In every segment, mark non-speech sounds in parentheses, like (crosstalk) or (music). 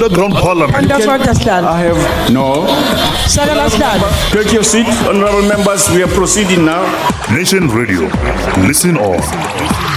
the ground parliament. That's what understand. I have no. Sir, understand. Take your seat, honorable members. We are proceeding now. Nation Radio. Listen on.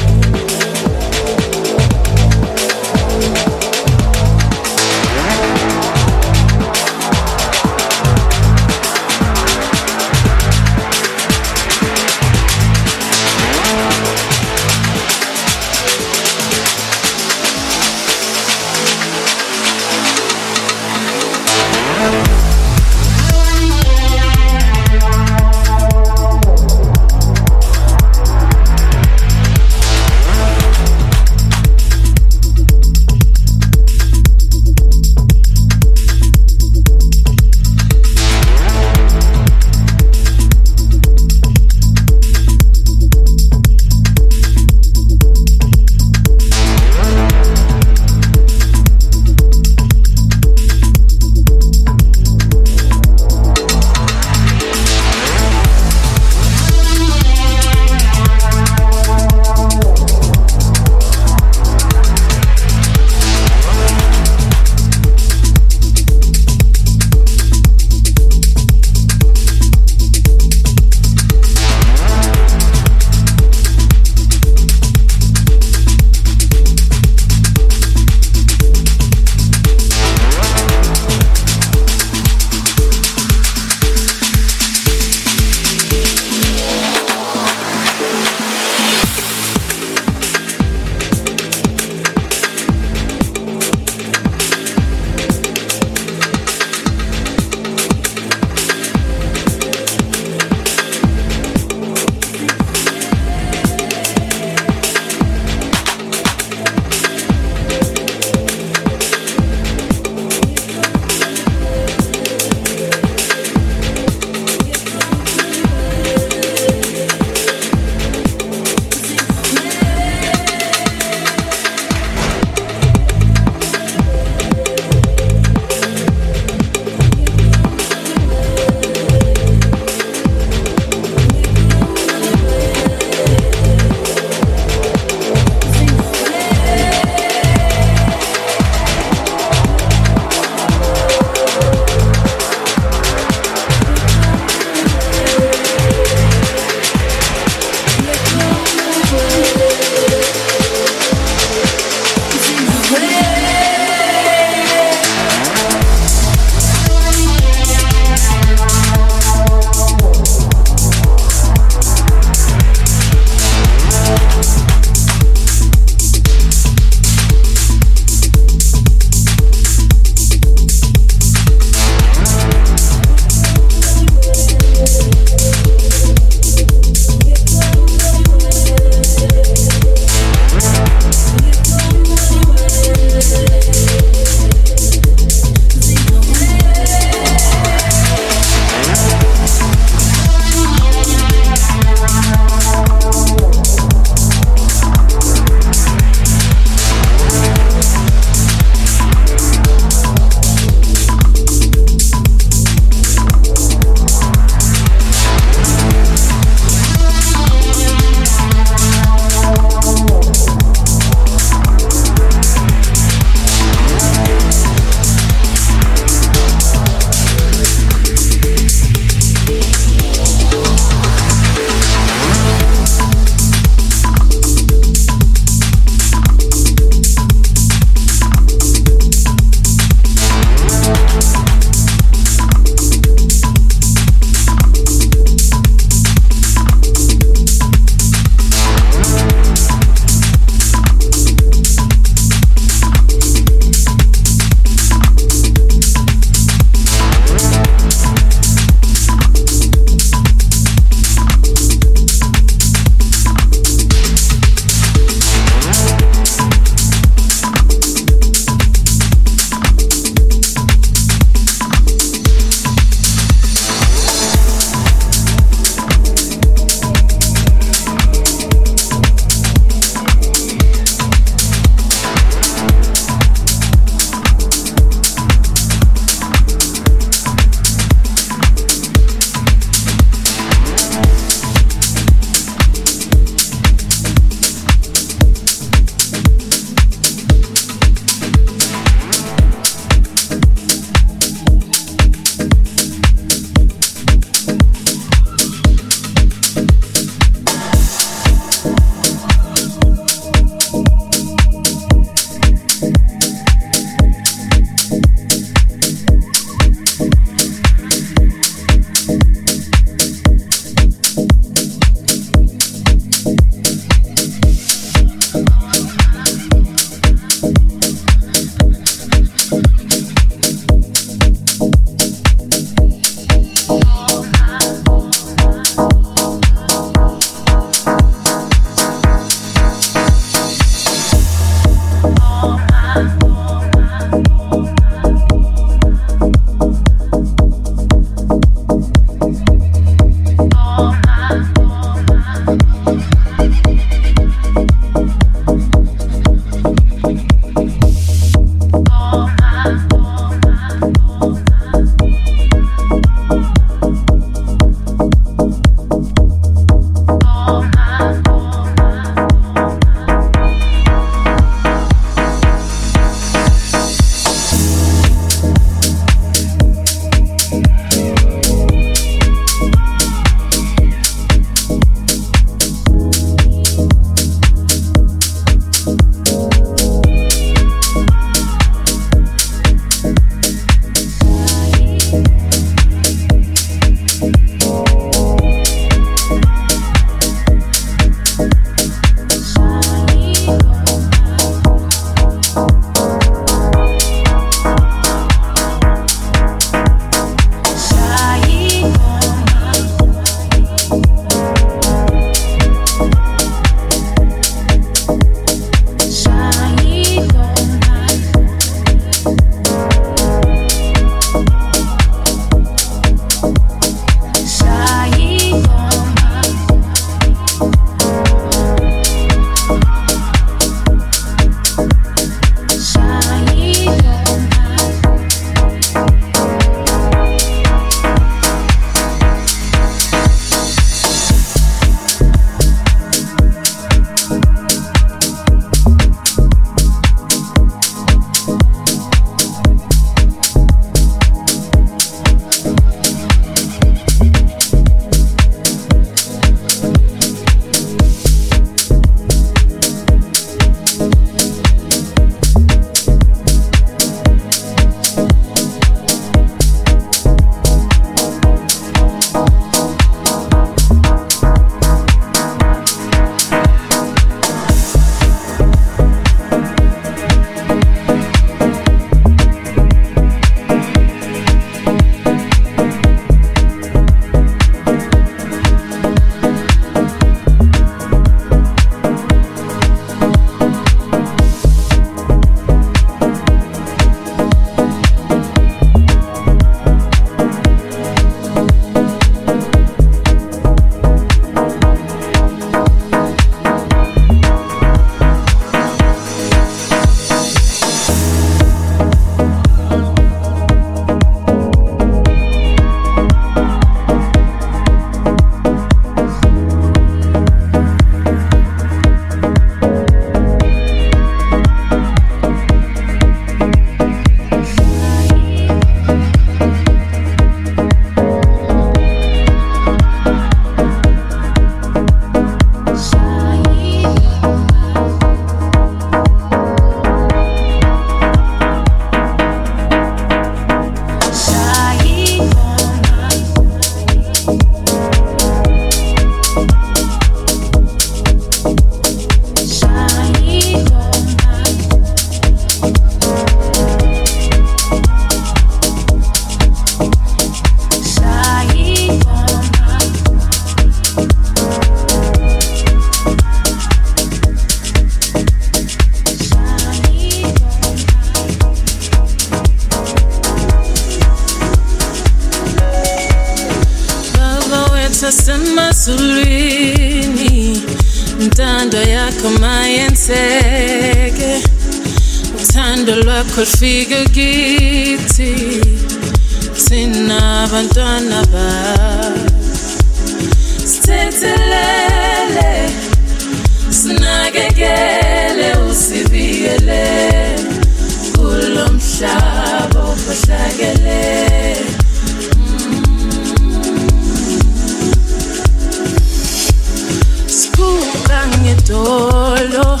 Ngedolo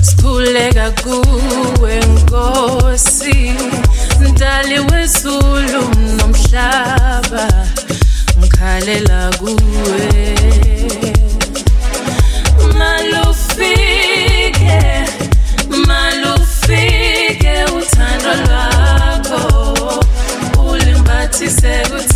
sikhuleka kuwe nkosi. Mdali wezulu nomhlaba ngikhalela kuwe. Malufike malufike uthando lwakho ulimbathise kuthina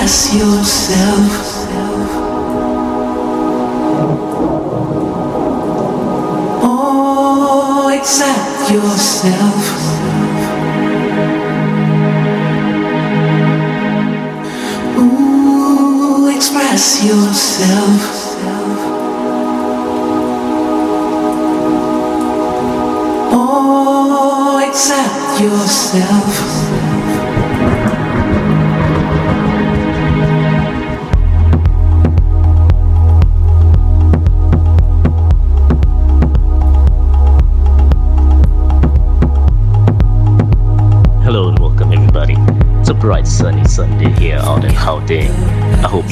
yourself. Oh, accept yourself. Ooh, express yourself.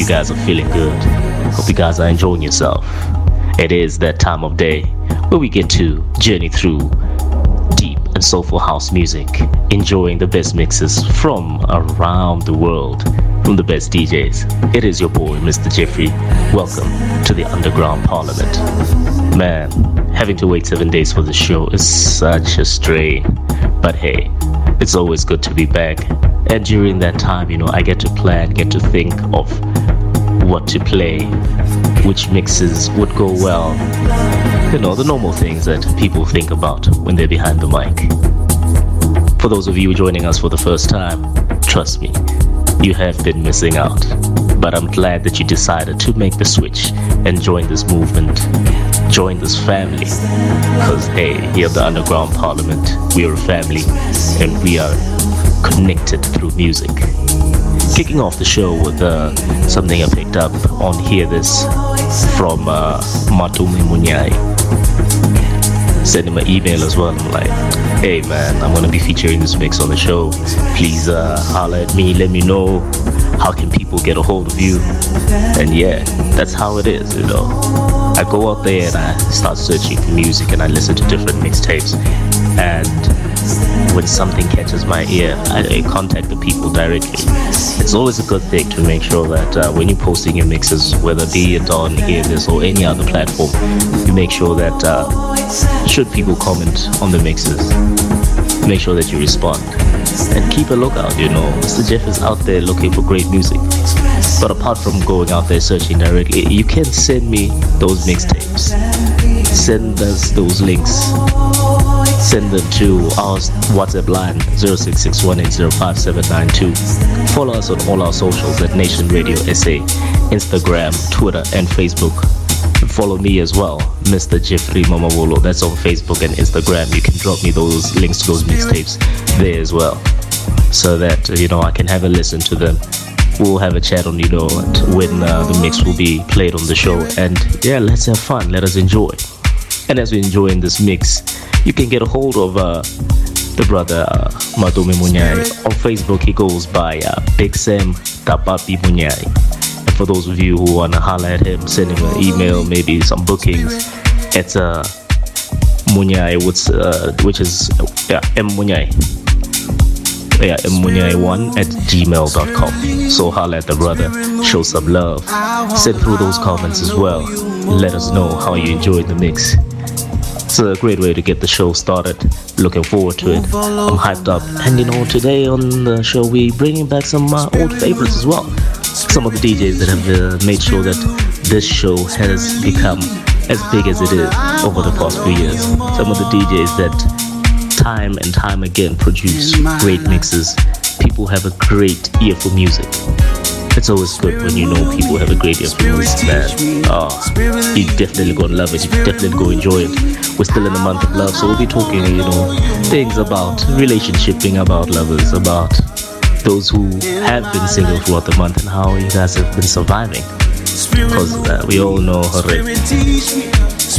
Guys are feeling good. Hope you guys are enjoying yourself. It is that time of day where we get to journey through deep and soulful house music, enjoying the best mixes from around the world from the best DJs. It is your boy, Mr. Geoffrey. Welcome to the Underground Parliament. Man, having to wait seven days for the show is such a strain. But hey, it's always good to be back. And during that time, you know, I get to plan, get to think of what to play, which mixes would go well. You know, the normal things that people think about when they're behind the mic. For those of you joining us for the first time, trust me, you have been missing out. But I'm glad that you decided to make the switch and join this movement, join this family. Because, hey, here at the Underground Parliament, we are a family and we are connected through music. Kicking off the show with uh, something I picked up on Hear This from uh, Matumi Munyai sent him an email as well. I'm like, hey man, I'm gonna be featuring this mix on the show. Please uh, holler at me, let me know how can people get a hold of you. And yeah, that's how it is, you know. I go out there and I start searching for music and I listen to different mixtapes. And when something catches my ear, I, I contact the people directly. It's always a good thing to make sure that uh, when you're posting your mixes, whether be it on This or any other platform, you make sure that uh, should people comment on the mixes, make sure that you respond and keep a lookout. You know, Mr. Jeff is out there looking for great music. But apart from going out there searching directly, you can send me those mixtapes. Send us those links. Send them to our WhatsApp line 0661805792. Follow us on all our socials at Nation Radio SA, Instagram, Twitter, and Facebook. Follow me as well, Mr. Geoffrey Mamawolo. That's on Facebook and Instagram. You can drop me those links to those mixtapes there as well, so that you know I can have a listen to them. We'll have a chat on you know when uh, the mix will be played on the show, and yeah, let's have fun. Let us enjoy. And as we enjoy in this mix, you can get a hold of uh, the brother uh, Madome Munyai. On Facebook, he goes by uh, Big Sam Tapapi Munyai. And for those of you who want to holler at him, send him an email, maybe some bookings. It's uh, Munyai, which, uh, which is yeah, M Munyai. Yeah, mmunyai1 at gmail.com. So holler at the brother, show some love. Send through those comments as well. Let us know how you enjoyed the mix. It's a great way to get the show started. Looking forward to it. I'm hyped up. And you know, today on the show, we're bringing back some uh, old favorites as well. Some of the DJs that have uh, made sure that this show has become as big as it is over the past few years. Some of the DJs that time and time again produce great mixes. People have a great ear for music. It's always good when you know people have a great music, man. Oh, you definitely gonna love it. You definitely go enjoy it. We're still in the month of love, so we'll be talking, you know, things about relationshiping, about lovers, about those who have been single throughout the month and how you guys have been surviving. Because uh, we all know, hooray,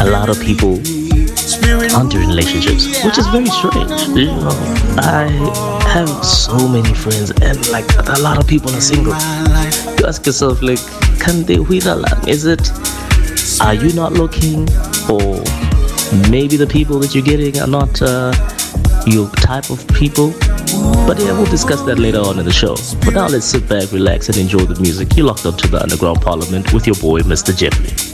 a lot of people aren't in relationships, which is very strange. You know, I have so many friends, and like a lot of people are single. You ask yourself, like, can they wait lot? Is it, are you not looking, or maybe the people that you're getting are not uh, your type of people? But yeah, we'll discuss that later on in the show. For now, let's sit back, relax, and enjoy the music. You're locked up to the Underground Parliament with your boy, Mr. Geoffrey.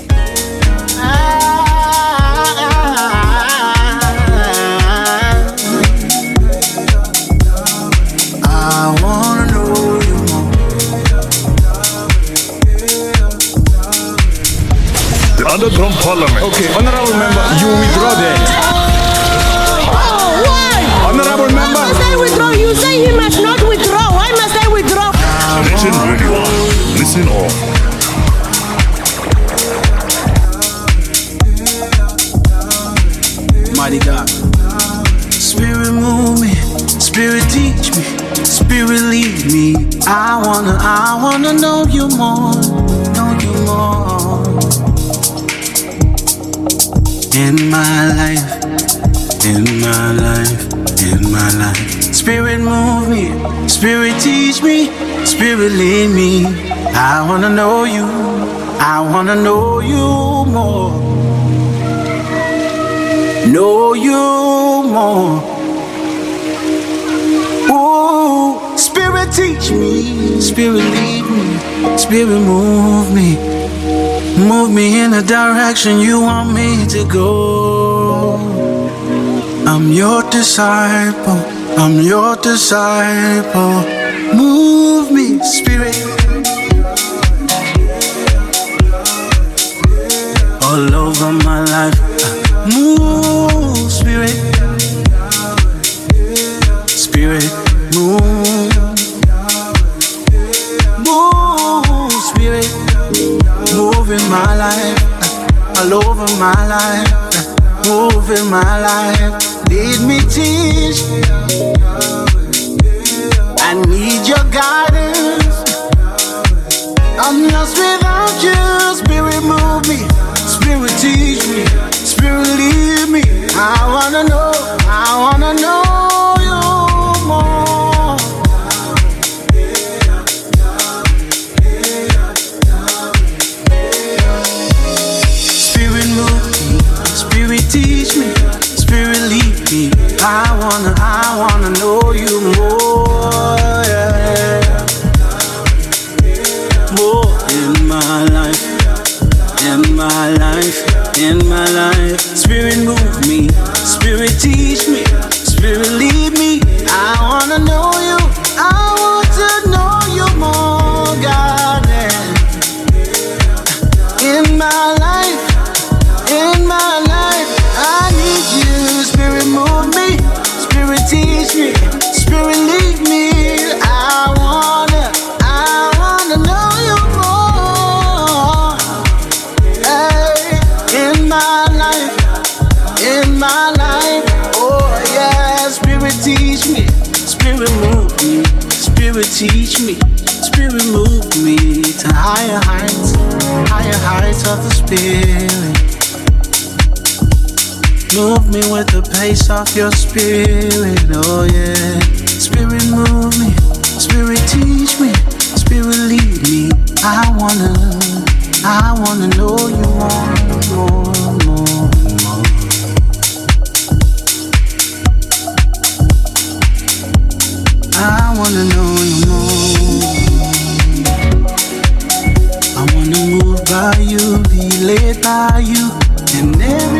In my life, in my life, in my life. Spirit move me, Spirit teach me, Spirit lead me. I wanna know you, I wanna know you more. Know you more. Ooh, Spirit teach me, Spirit lead me, Spirit move me, move me in the direction you want me to go. I'm your disciple, I'm your disciple. Move me, Spirit. All over my life. My life. All over my life. Move in my life. Lead me, teach. I need your guidance. I'm lost without you. Heights of the Spirit. Move me with the pace of your spirit, oh yeah. Spirit move me, Spirit teach me, Spirit lead me. I wanna, I wanna know you more, more, more, more. I wanna know you more. I wanna move by you, by you in everything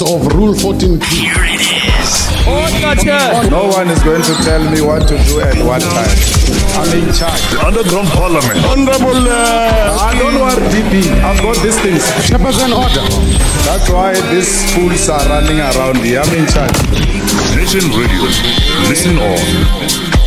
terms of Rule 14. Here it is. No one is going to tell me what to do at what time. I'm in charge. Underground Parliament. Honorable. Uh, I don't want DP. I've got these things. Chairperson order. That's why these fools are running around here. I'm in charge. Nation Radio. Listen on.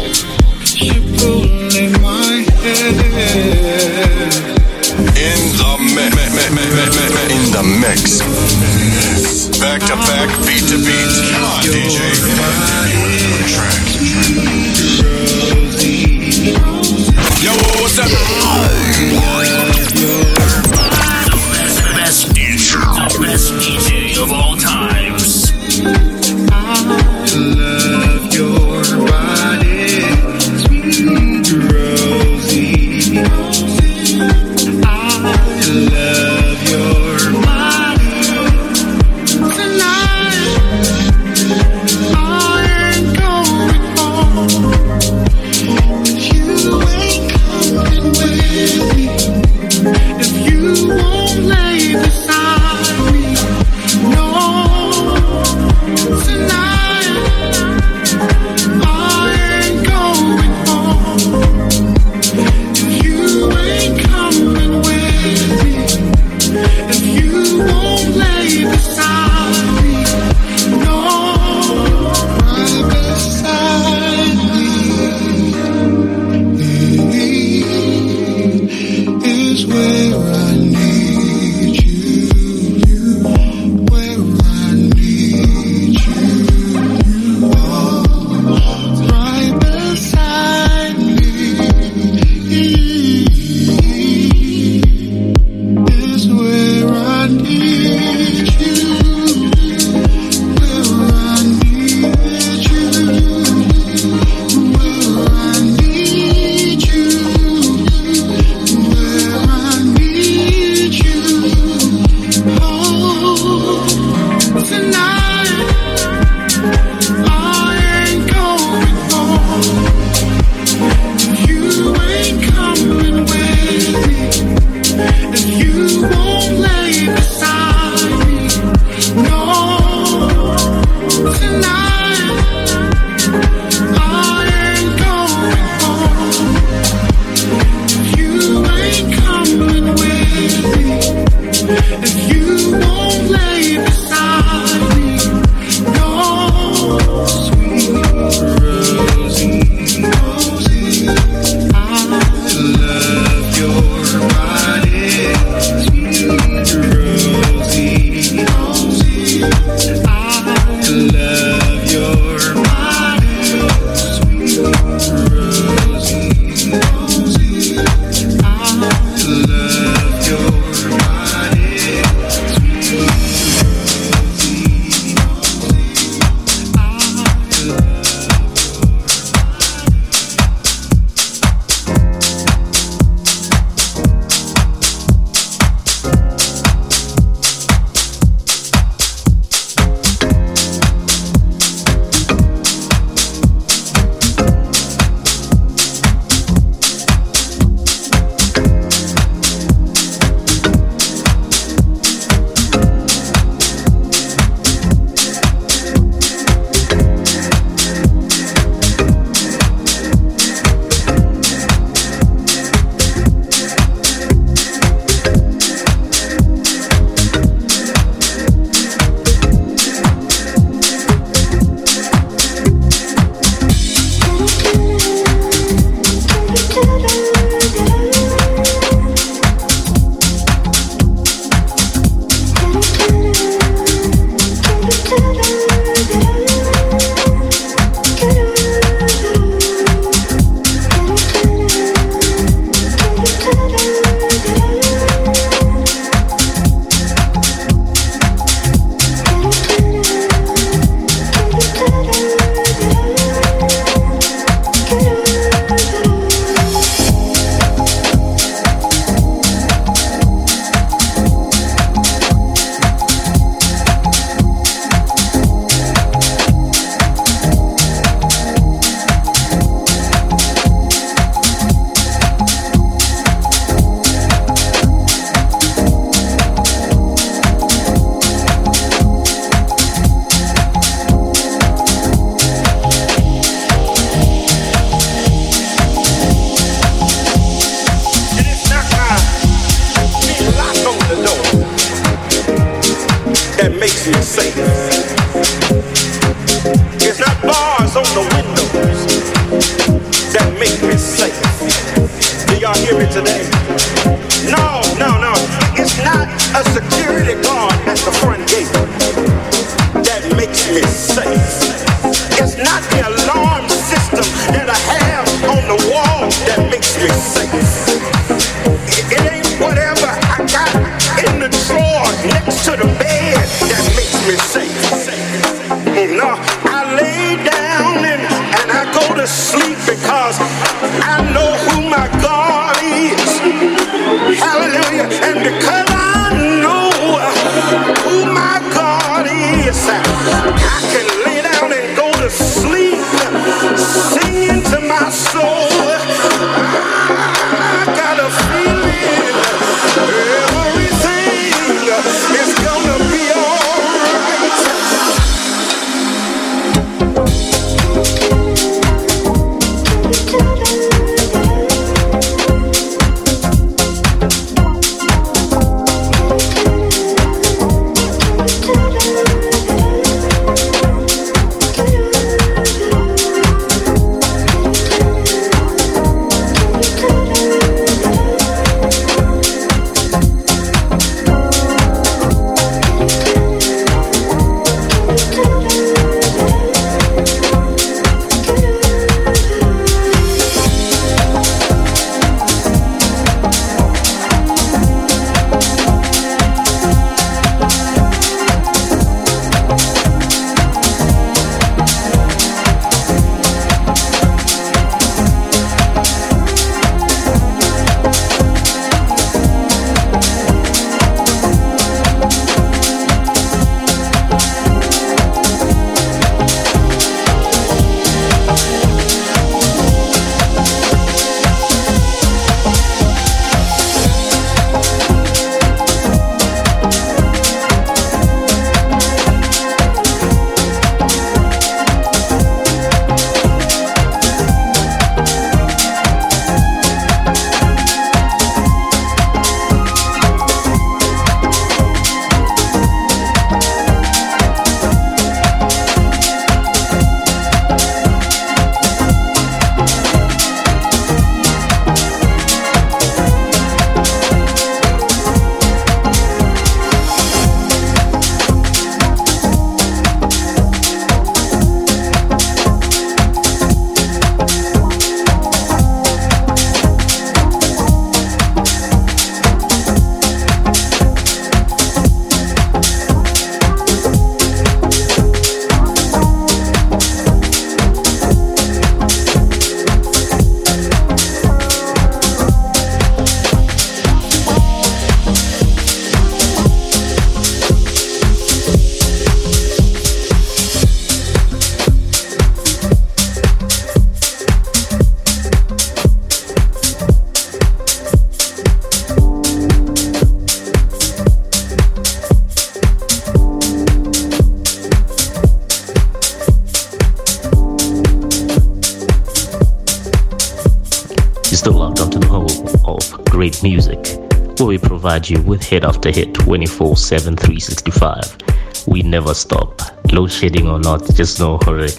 You with hit after hit 24 7 365. We never stop. Load shedding or not, just know hurry.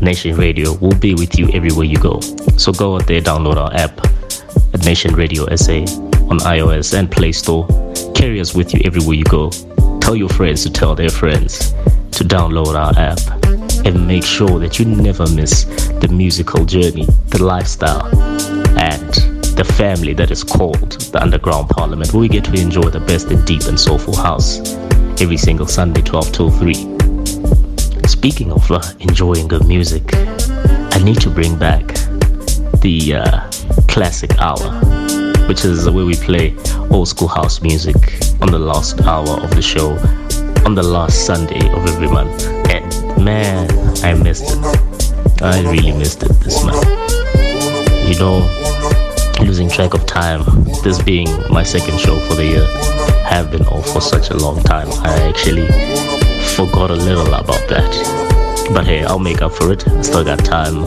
Nation Radio will be with you everywhere you go. So go out there, download our app at Nation Radio SA on iOS and Play Store. Carry us with you everywhere you go. Tell your friends to tell their friends to download our app and make sure that you never miss the musical journey, the lifestyle, the family that is called the Underground Parliament, where we get to enjoy the best in deep and soulful house every single Sunday, 12 till 3. Speaking of uh, enjoying good music, I need to bring back the uh, classic hour, which is where we play old school house music on the last hour of the show on the last Sunday of every month. And man, I missed it. I really missed it this month. You know, losing track of time, this being my second show for the year, have been off for such a long time. I actually forgot a little about that. But hey, I'll make up for it. I still got time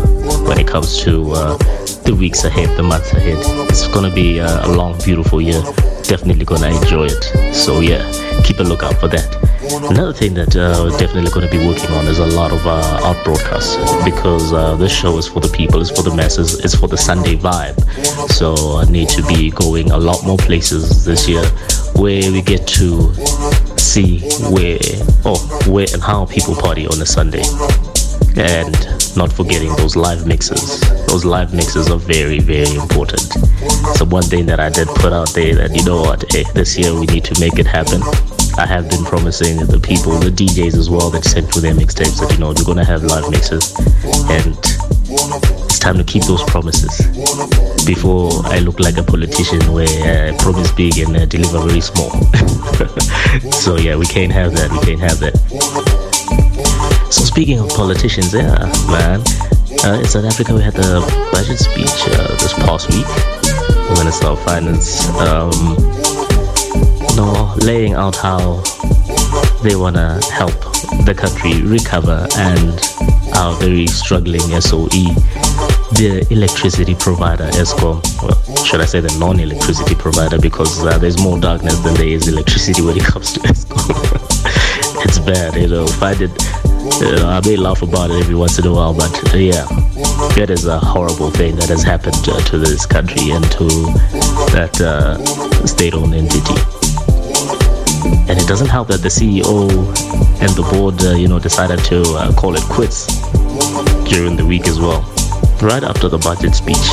when it comes to uh, the weeks ahead, the months ahead. It's gonna be uh, a long, beautiful year. Definitely gonna enjoy it. So yeah, keep a lookout for that. Another thing that uh, we're definitely going to be working on is a lot of uh, out broadcasts because uh, this show is for the people, it's for the masses, it's for the Sunday vibe. So I need to be going a lot more places this year where we get to see where, oh, where and how people party on a Sunday. And not forgetting those live mixes. Those live mixes are very, very important. So one thing that I did put out there that you know what, hey, this year we need to make it happen. I have been promising the people, the DJs as well that sent through their mixtapes that you know we're gonna have live mixes, and it's time to keep those promises before I look like a politician where I promise big and uh, deliver very small. (laughs) so yeah, we can't have that. We can't have that. So speaking of politicians, yeah, man, uh, in South Africa we had the budget speech uh, this past week. Minister of Finance, um, you know, laying out how they wanna help the country recover and our very struggling SOE, the electricity provider Eskom. Well, should I say the non-electricity provider because uh, there's more darkness than there is electricity when it comes to (laughs) Eskom. it's bad, you know. Find it uh, I may laugh about it every once in a while, but uh, yeah, that is a horrible thing that has happened uh, to this country and to that uh, state-owned entity. And it doesn't help that the CEO and the board, uh, you know, decided to uh, call it quits during the week as well, right after the budget speech.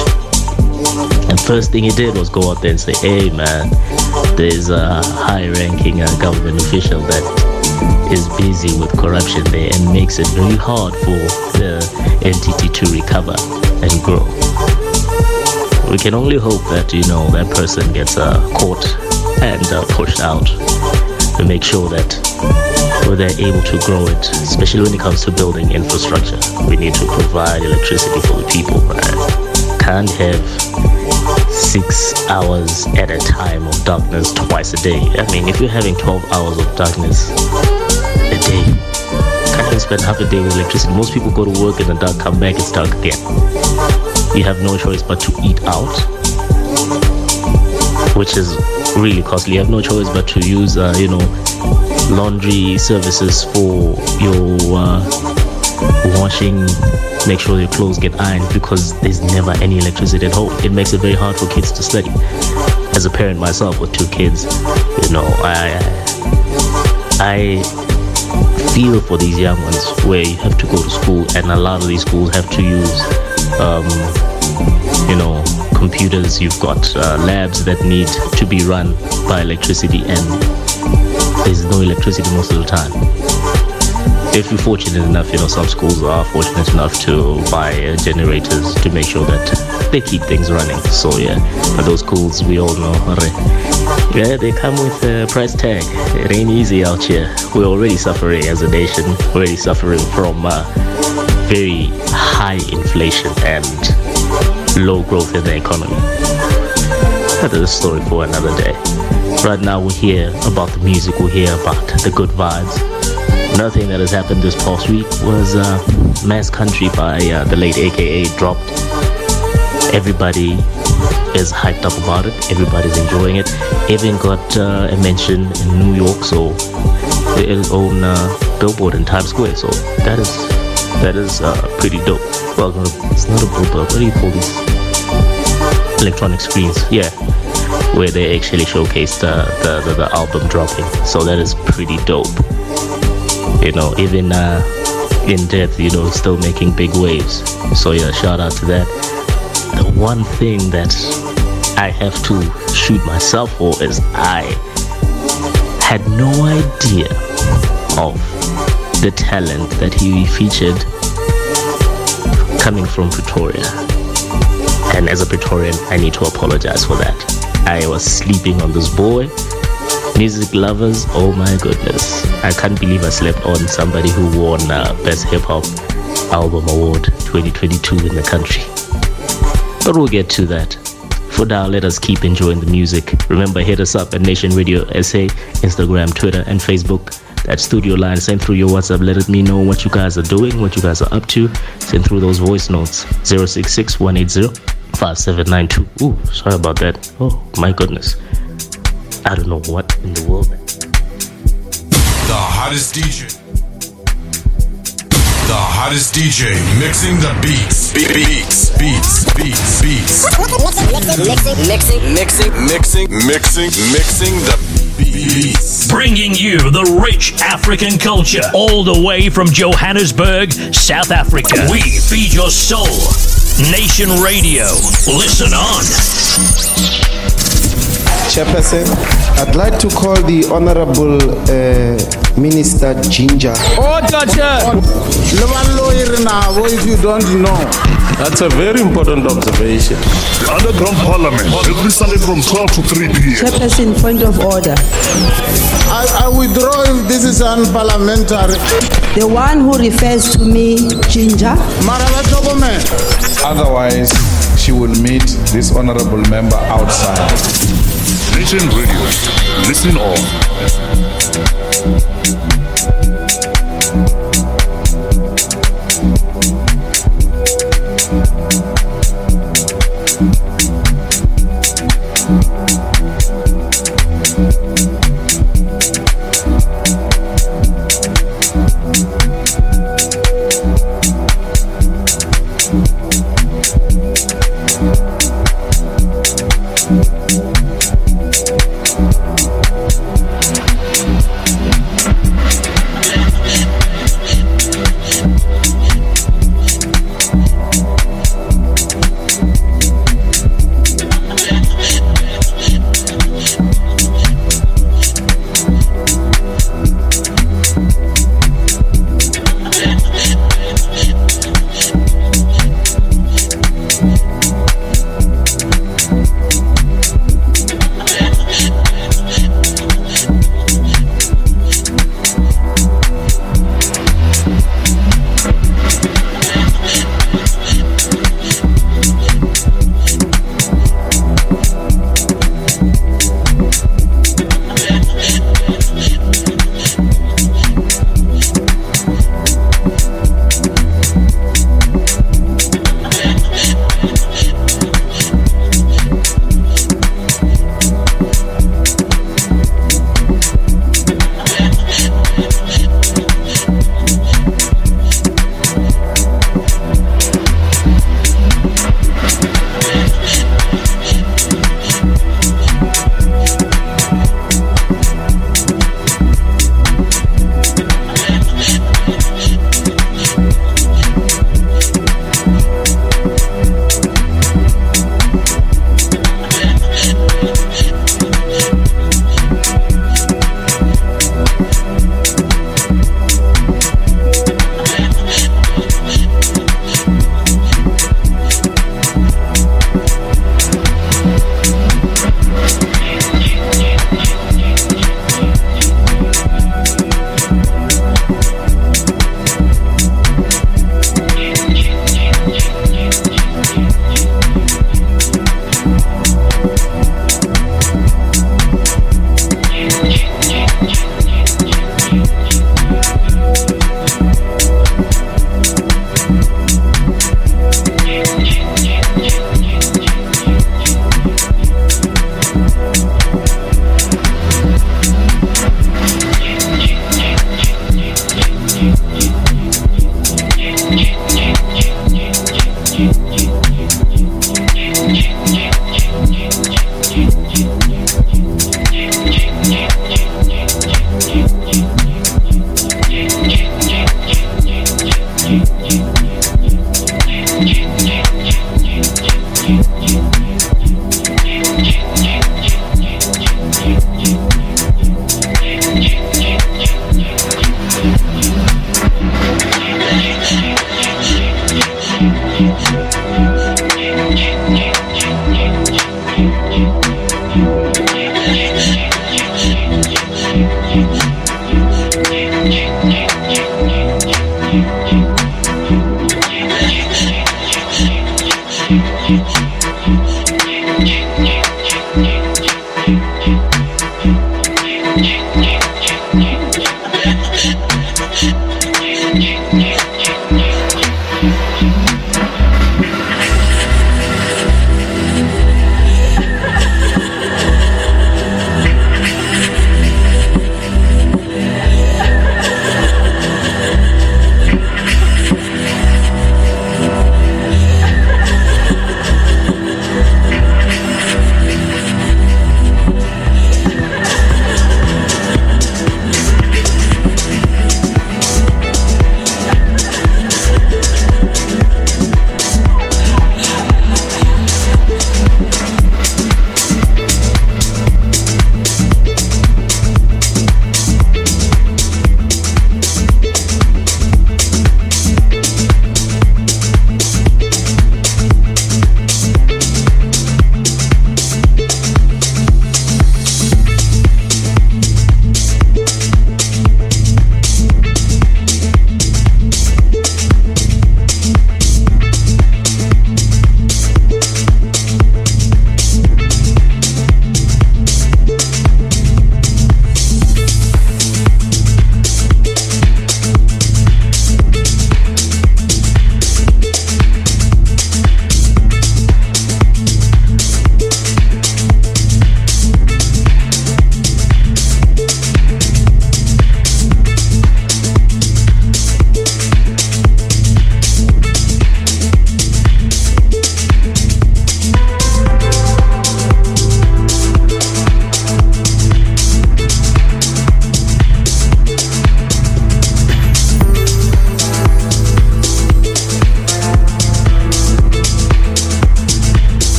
And first thing he did was go out there and say, "Hey, man, there's a high-ranking government official that is busy with corruption there and makes it very hard for the entity to recover and grow. We can only hope that, you know, that person gets uh, caught and uh, pushed out to make sure that where they're able to grow it, especially when it comes to building infrastructure. We need to provide electricity for the people. Right? Can't have six hours at a time of darkness twice a day. I mean, if you're having 12 hours of darkness a day, can't even spend half a day with electricity. Most people go to work in the dark, come back, it's dark again. You have no choice but to eat out, which is really costly. You have no choice but to use, uh, you know, laundry services for your uh, washing make sure your clothes get ironed because there's never any electricity at home. It makes it very hard for kids to study. As a parent myself with two kids, you know, I I feel for these young ones where you have to go to school and a lot of these schools have to use um, you know computers you've got uh, labs that need to be run by electricity and there's no electricity most of the time if you're fortunate enough, you know, some schools are fortunate enough to buy uh, generators to make sure that they keep things running. So yeah, but those schools we all know, yeah, they come with a price tag. It ain't easy out here. We're already suffering as a nation, already suffering from uh, very high inflation and low growth in the economy. That is a story for another day. Right now, we hear about the music, we hear about the good vibes. Another thing that has happened this past week was uh, Mass Country by uh, the late AKA dropped. Everybody is hyped up about it. Everybody's enjoying it. Even got uh, a mention in New York, so it own uh, billboard in Times Square. So that is that is uh, pretty dope. Well, it's not a billboard. What do you call these electronic screens? Yeah, where they actually showcased uh, the, the the album dropping. So that is pretty dope you know, even uh, in death, you know, still making big waves. So yeah, shout out to that. The one thing that I have to shoot myself for is I had no idea of the talent that he featured coming from Pretoria. And as a Praetorian, I need to apologize for that. I was sleeping on this boy Music lovers, oh my goodness. I can't believe I slept on somebody who won uh, Best Hip Hop Album Award 2022 in the country. But we'll get to that. For now, let us keep enjoying the music. Remember, hit us up at Nation Radio SA, Instagram, Twitter, and Facebook. That studio line. Send through your WhatsApp. Let me know what you guys are doing, what you guys are up to. Send through those voice notes. 066 180 5792. Ooh, sorry about that. Oh, my goodness. I don't know what in the world. The hottest DJ. The hottest DJ mixing the beats. Be- Beats, beats, beats, beats. Mixing, mixing, mixing, Mixing, mixing, mixing the beats. Bringing you the rich African culture all the way from Johannesburg, South Africa. We feed your soul. Nation Radio. Listen on. Chairperson, I'd like to call the Honorable uh, Minister Ginger. Oh, order, Chair. if you don't know. That's a very important observation. The Underground Parliament, every Sunday from 12 to 3 p.m. Chairperson, point of order. I, I withdraw if this is unparliamentary. The one who refers to me, Ginger. Otherwise, she will meet this honorable member outside. Nation Radio, listen on. Thank you.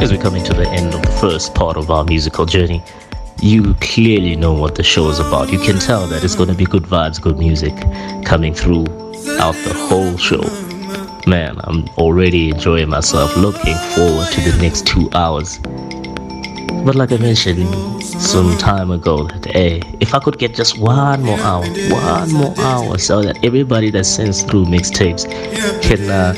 As we're coming to the end of the first part of our musical journey, you clearly know what the show is about. You can tell that it's going to be good vibes, good music coming through out the whole show. Man, I'm already enjoying myself, looking forward to the next two hours. But like I mentioned some time ago, that hey, if I could get just one more hour, one more hour, so that everybody that sends through mixtapes can uh,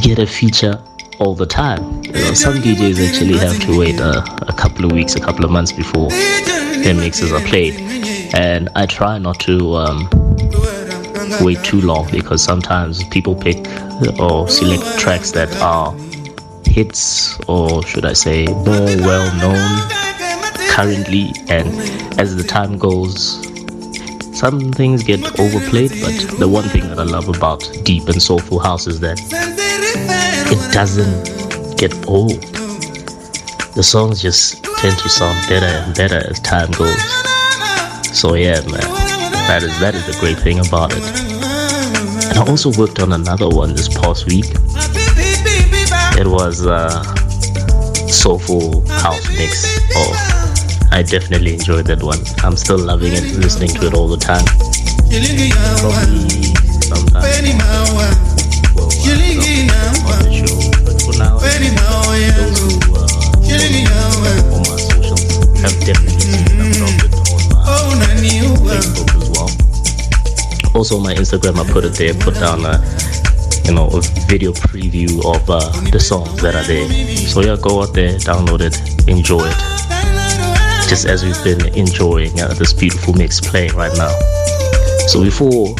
get a feature all the time. You know, some DJs actually have to wait uh, a couple of weeks, a couple of months before their mixes are played, and I try not to um, wait too long because sometimes people pick or select tracks that are hits or should I say more well known currently and as the time goes some things get overplayed but the one thing that I love about deep and soulful house is that it doesn't get old the songs just tend to sound better and better as time goes so yeah man that is that is the great thing about it and I also worked on another one this past week it was a soulful house mix. Oh, I definitely enjoyed that one. I'm still loving it, listening to it all the time. Probably sometime have definitely seen it on my Facebook as well. Also, on my Instagram, I put it there, put down a you know, a video preview of uh, the songs that are there. So yeah, go out there, download it, enjoy it. Just as we've been enjoying uh, this beautiful mix playing right now. So before,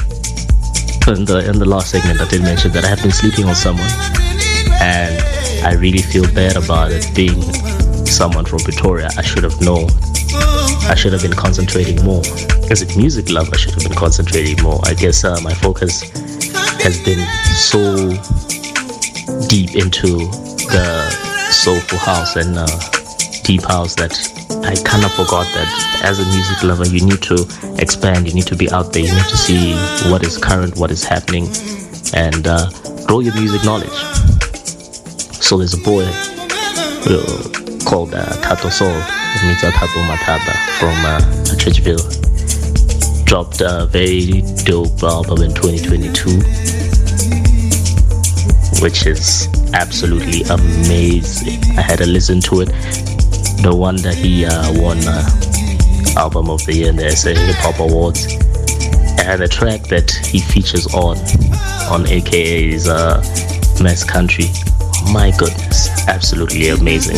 in the in the last segment, I did mention that I have been sleeping on someone, and I really feel bad about it. Being someone from Pretoria, I should have known. I should have been concentrating more. As a music lover, I should have been concentrating more. I guess uh, my focus has been so deep into the soulful house and uh, deep house that I kind of forgot that as a music lover, you need to expand, you need to be out there, you need to see what is current, what is happening, and uh, grow your music knowledge. So there's a boy uh, called uh, Thato Saul, Mita Tato Matata from uh, Churchville. Dropped a very dope album in 2022 which is absolutely amazing. I had to listen to it. No wonder he uh, won uh, Album of the Year in the SA Hip Hop Awards. And the track that he features on, on AKA's uh, Mass Country, my goodness, absolutely amazing.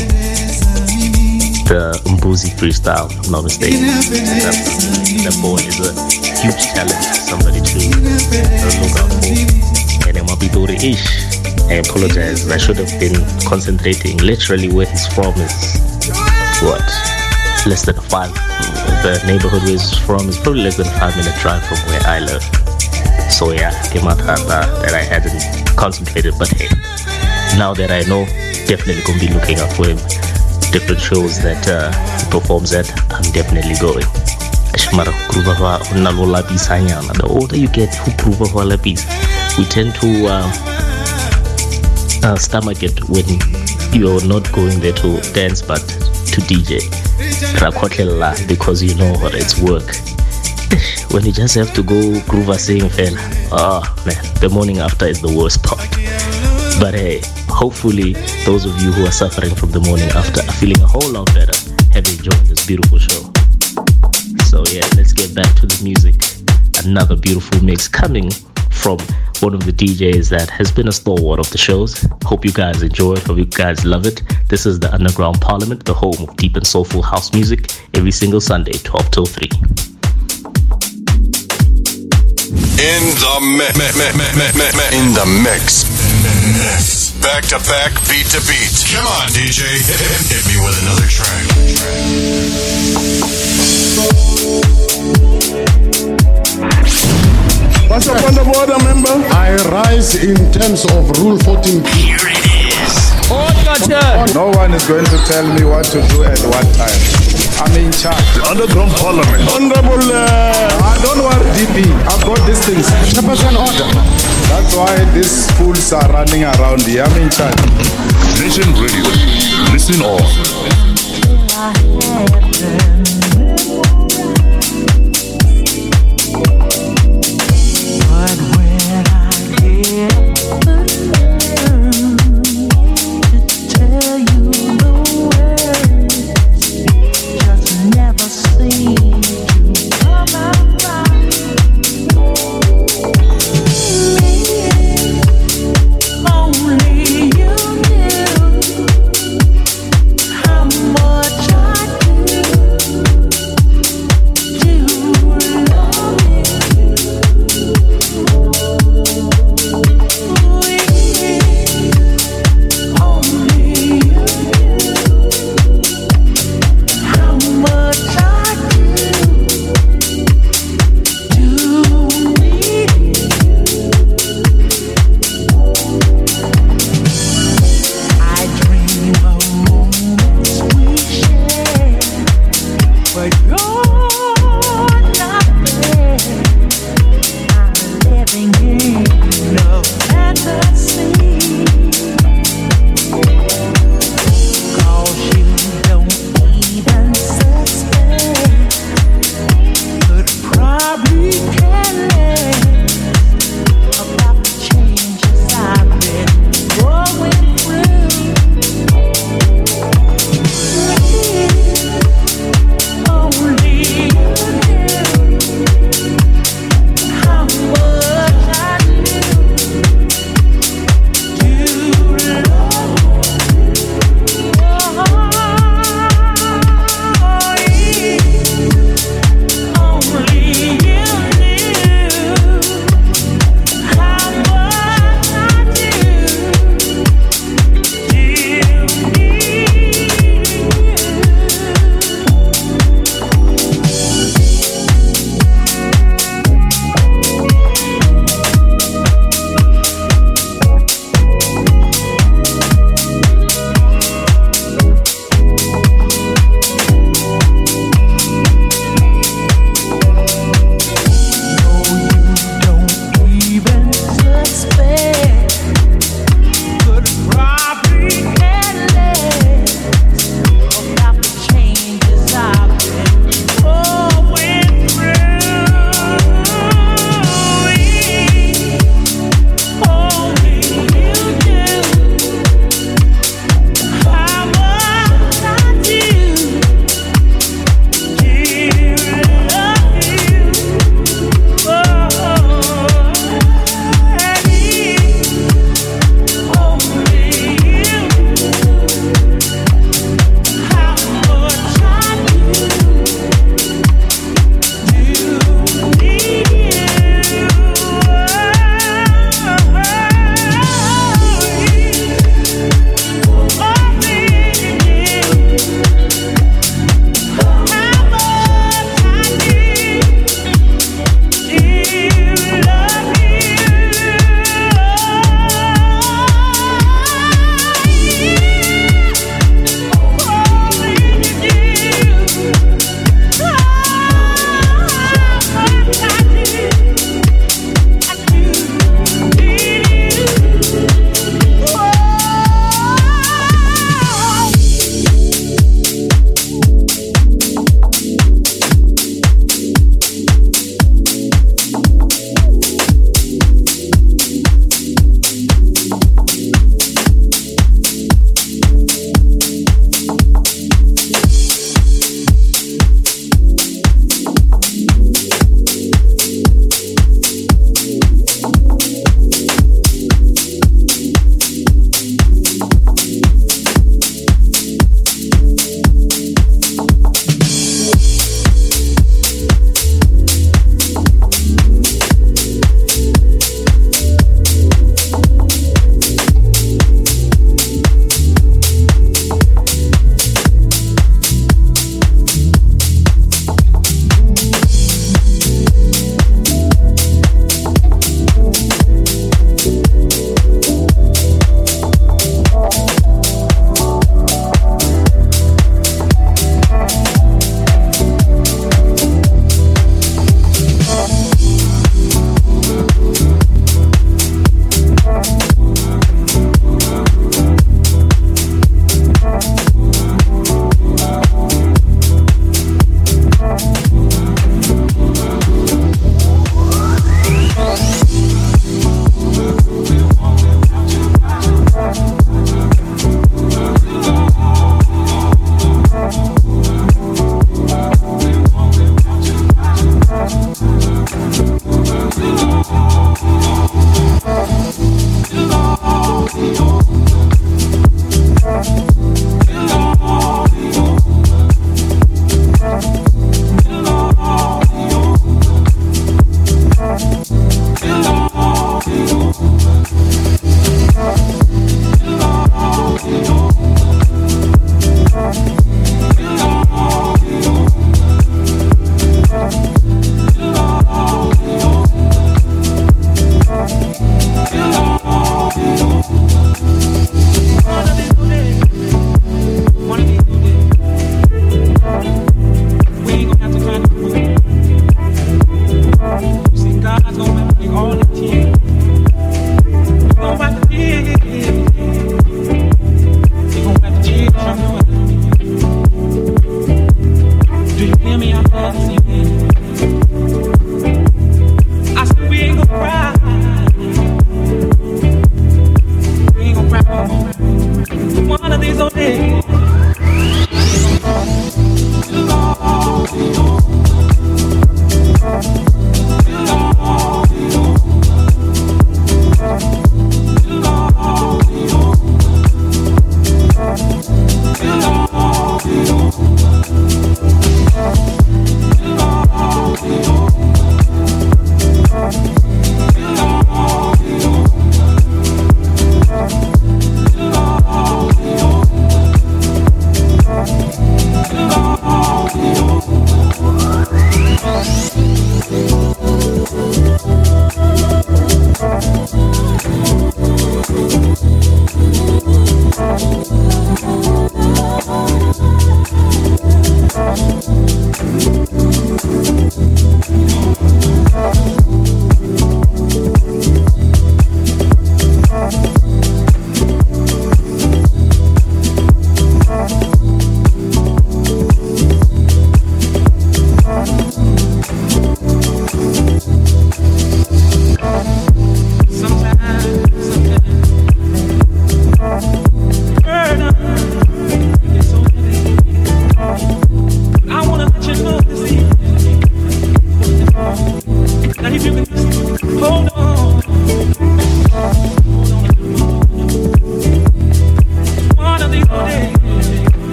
The uh, Mbuzi freestyle, if I'm not mistaken. That, that boy is a huge talent, somebody to look out for. And then Mabidori Ish. I apologize. I should have been concentrating literally where he's from is what? Less than five. The neighborhood where he's from is probably less than five minute drive from where I live. So yeah, came out that, that I hadn't concentrated. But hey, now that I know, definitely gonna be looking out for him. Different shows that uh, he performs at, I'm definitely going. The older you get, who prove we tend to uh, uh, stomach it when you're not going there to dance but to DJ. Because you know what it's work. When you just have to go groove a sing fella, oh man, the morning after is the worst part. But hey, hopefully those of you who are suffering from the morning after are feeling a whole lot better have enjoyed this beautiful show. So yeah, let's get back to the music. Another beautiful mix coming from one of the DJs that has been a stalwart of the shows. Hope you guys enjoy it. Hope you guys love it. This is the Underground Parliament, the home of deep and soulful house music, every single Sunday, 12 till 3. In the mix. In the mix. Back to back, beat to beat. Come on, DJ. (laughs) Hit me with another track. What's up on the board, member? I rise in terms of Rule 14. Here it is. No one is going to tell me what to do at what time. I'm in charge. The Underground Parliament. Honorable, uh, I don't want DP. I've got these things. Chairperson order. That's That's why these fools are running around here. I'm in charge. Nation Radio. Listen on.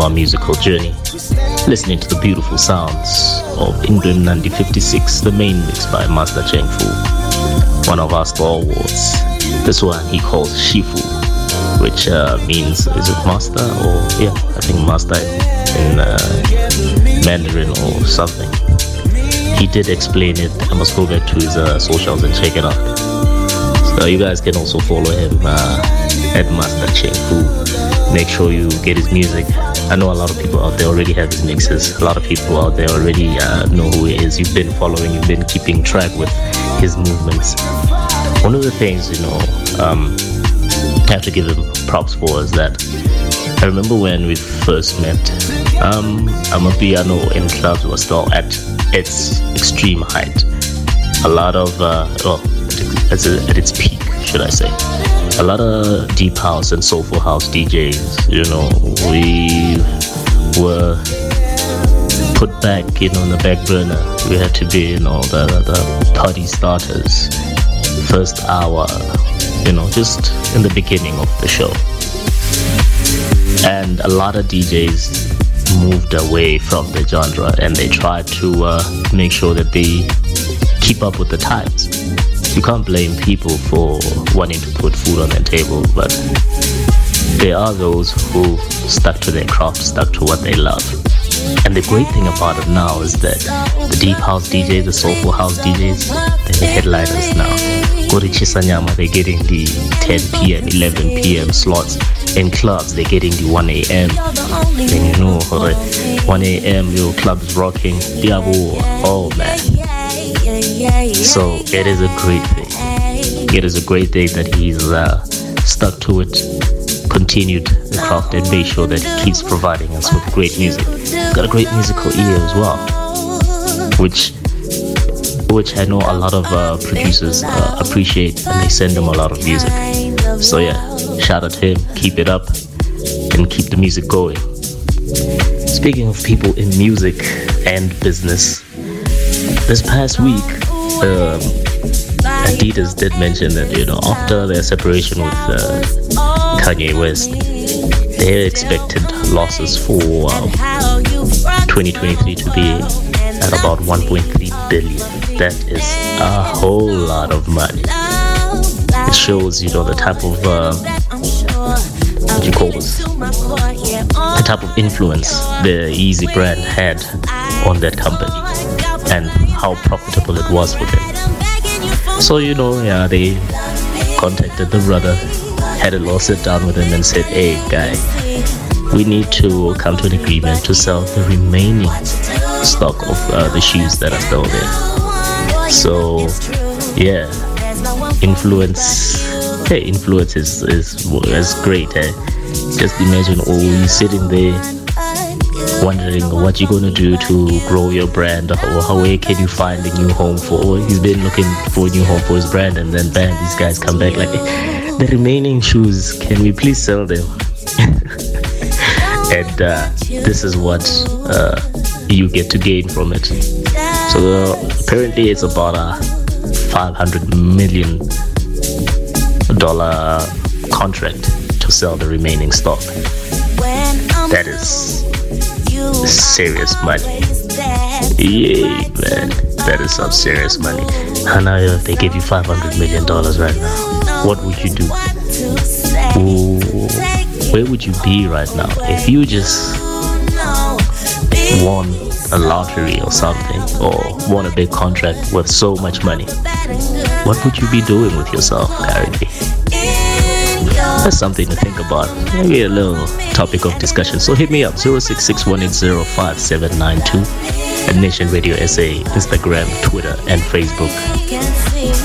Our musical journey, listening to the beautiful sounds of England 1956, the main mix by Master Cheng Fu, one of our stalwarts. This one he calls Shifu, which uh, means, is it master or, yeah, I think master in uh, Mandarin or something. He did explain it. I must go back to his uh, socials and check it out. So you guys can also follow him uh, at Master Cheng Fu make sure you get his music. I know a lot of people out there already have his mixes. A lot of people out there already uh, know who he is. You've been following, you've been keeping track with his movements. One of the things, you know, um, I have to give him props for is that I remember when we first met, um, Amapiano in clubs was still at its extreme height. A lot of, uh, well, at its peak, should I say a lot of deep house and soulful house DJs. You know, we were put back, know, on the back burner. We had to be, you know, the, the party starters, first hour, you know, just in the beginning of the show. And a lot of DJs moved away from the genre and they tried to uh, make sure that they keep up with the times you can't blame people for wanting to put food on their table, but there are those who stuck to their craft, stuck to what they love. And the great thing about it now is that the deep house DJs, the soulful house DJs, they're the headliners now. Go to shisanyama, they're getting the 10 p.m., 11 p.m. slots. In clubs, they're getting the 1 a.m. Then you know, 1 a.m., your club's rocking. Diabo, oh man. So it is a great thing. It is a great thing that he's uh, stuck to it, continued the craft, and made sure that he keeps providing us with great music. Got a great musical ear as well, which which I know a lot of uh, producers uh, appreciate, and they send him a lot of music. So yeah, shout out to him. Keep it up, and keep the music going. Speaking of people in music and business, this past week, um, Adidas did mention that you know after their separation with uh, Kanye West, they expected losses for um, 2023 to be at about 1.3 billion. That is a whole lot of money. It shows you know the type of uh, what you call this? The type of influence the Yeezy brand had on that company and how profitable it was for them. So, you know, yeah, they contacted the brother, had a little sit down with him, and said, Hey, guy, we need to come to an agreement to sell the remaining stock of uh, the shoes that are still there. So, yeah, influence. Hey, influence is, is, is great. Eh? Just imagine, oh, you sitting there wondering what you're gonna do to grow your brand? Or how where can you find a new home for? Or he's been looking for a new home for his brand and then bam these guys come back like the remaining shoes can we please sell them? (laughs) And uh, this is what uh, you get to gain from it. So uh, apparently it's about a 500 million dollar contract to sell the remaining stock. That is serious money. Yeah, man. That is some serious money. Hana, if they give you $500 million right now, what would you do? Ooh, where would you be right now if you just won a lottery or something or won a big contract with so much money? What would you be doing with yourself currently? That's something to think about. Maybe a little topic of discussion. So hit me up 0661805792 at Nation Radio SA, Instagram, Twitter, and Facebook.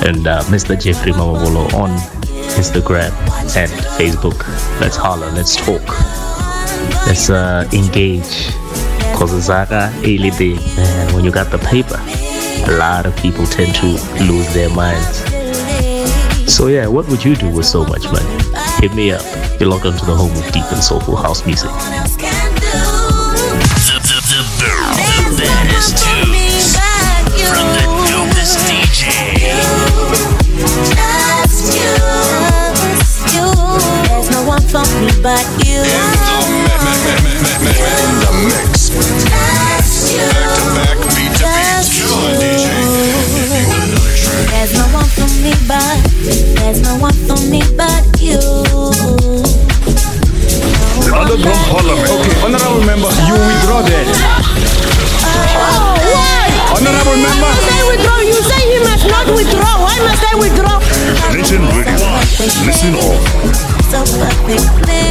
And uh, Mr. Geoffrey Mamavolo on Instagram and Facebook. Let's holler, let's talk, let's uh, engage. Because it's like a man. When you got the paper, a lot of people tend to lose their minds. So yeah, what would you do with so much money? hit me up. You're welcome on to the home of deep and soulful house music. The, the. There's no one for me but you. In the mix. Back to back, beat to beat. DJ. There's no one for me but. There's no one for me but you voted from Parliament. Okay, honorable member, you withdraw that. Oh, why? Honorable why member. Must I withdraw? You say he must not withdraw. Why must I withdraw? Nation Radio. Listen all. So perfectly.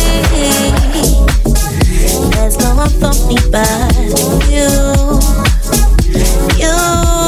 There's no one for me but you. You.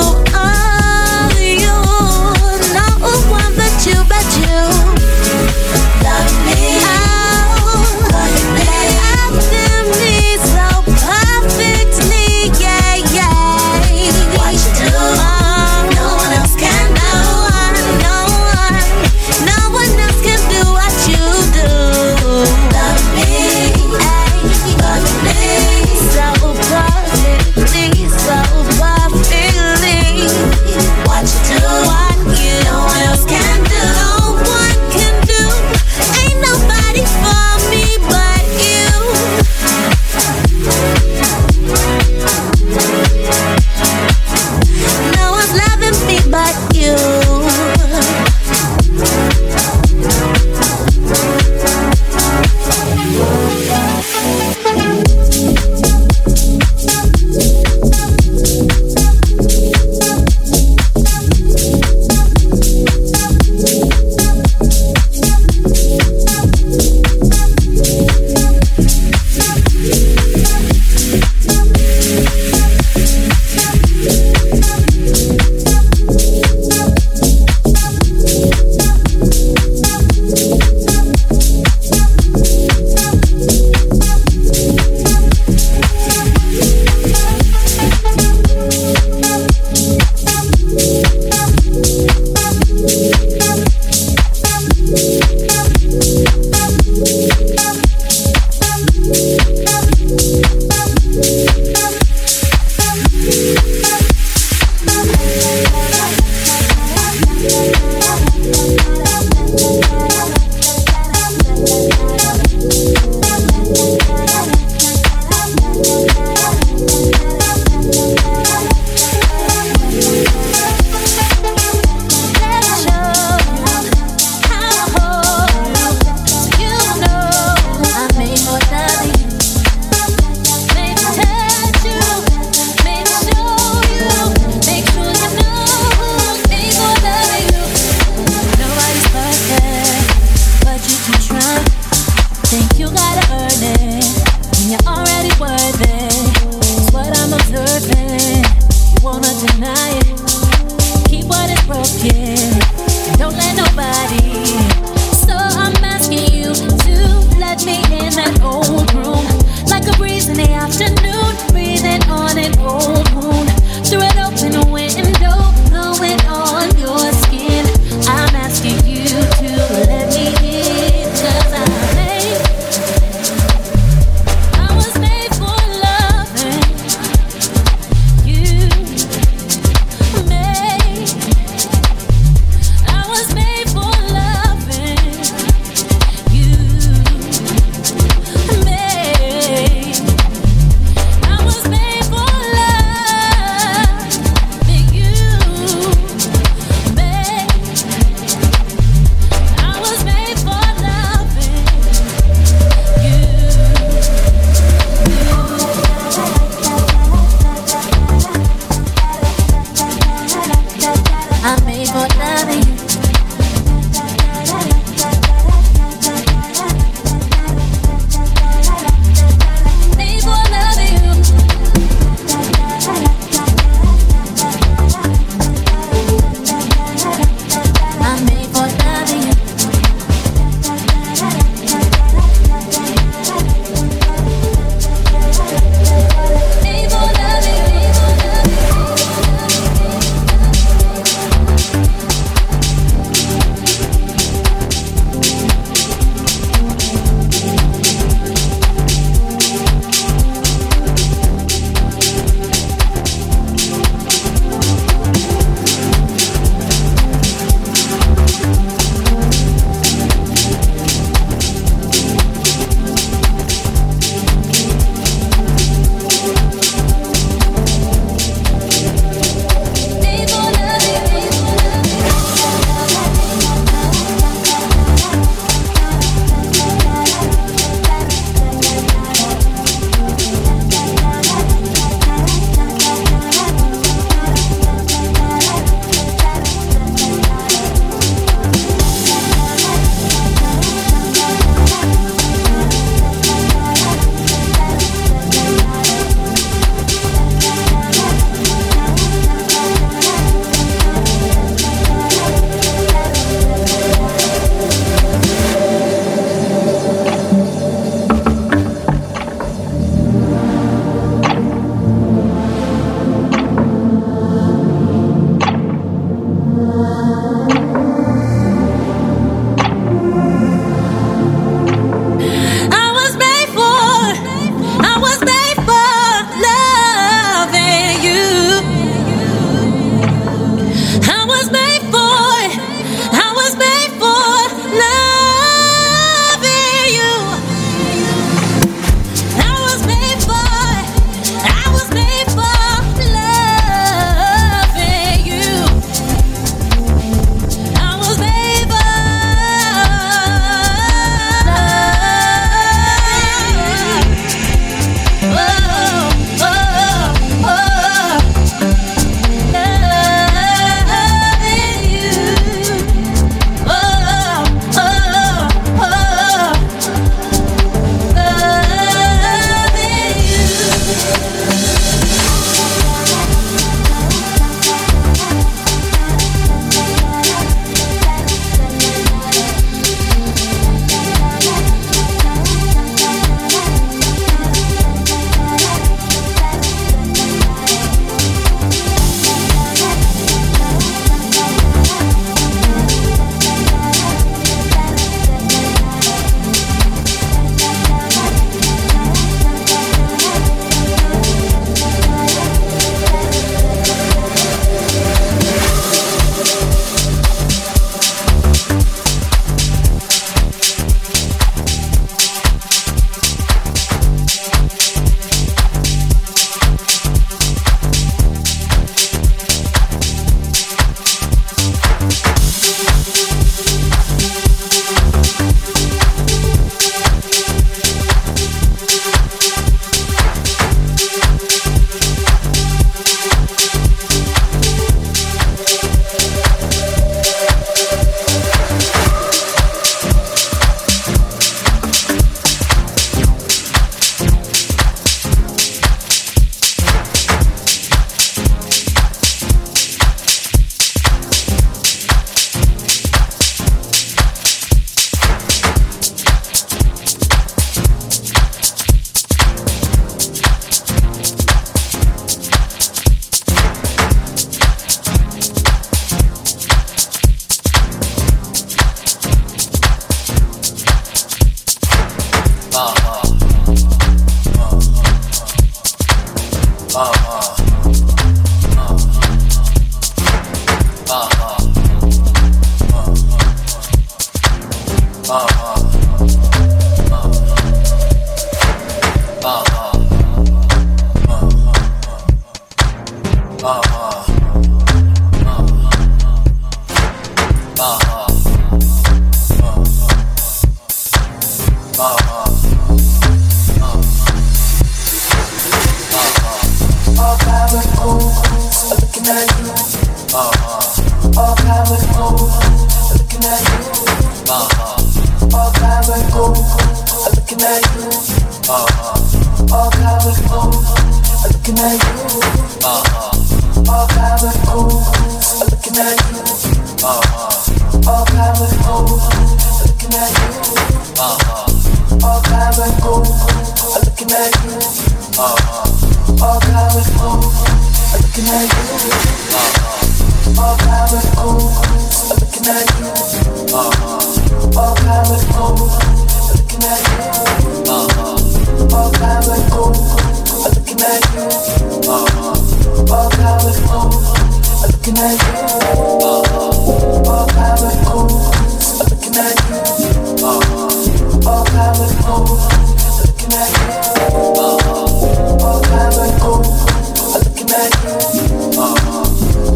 looking at you.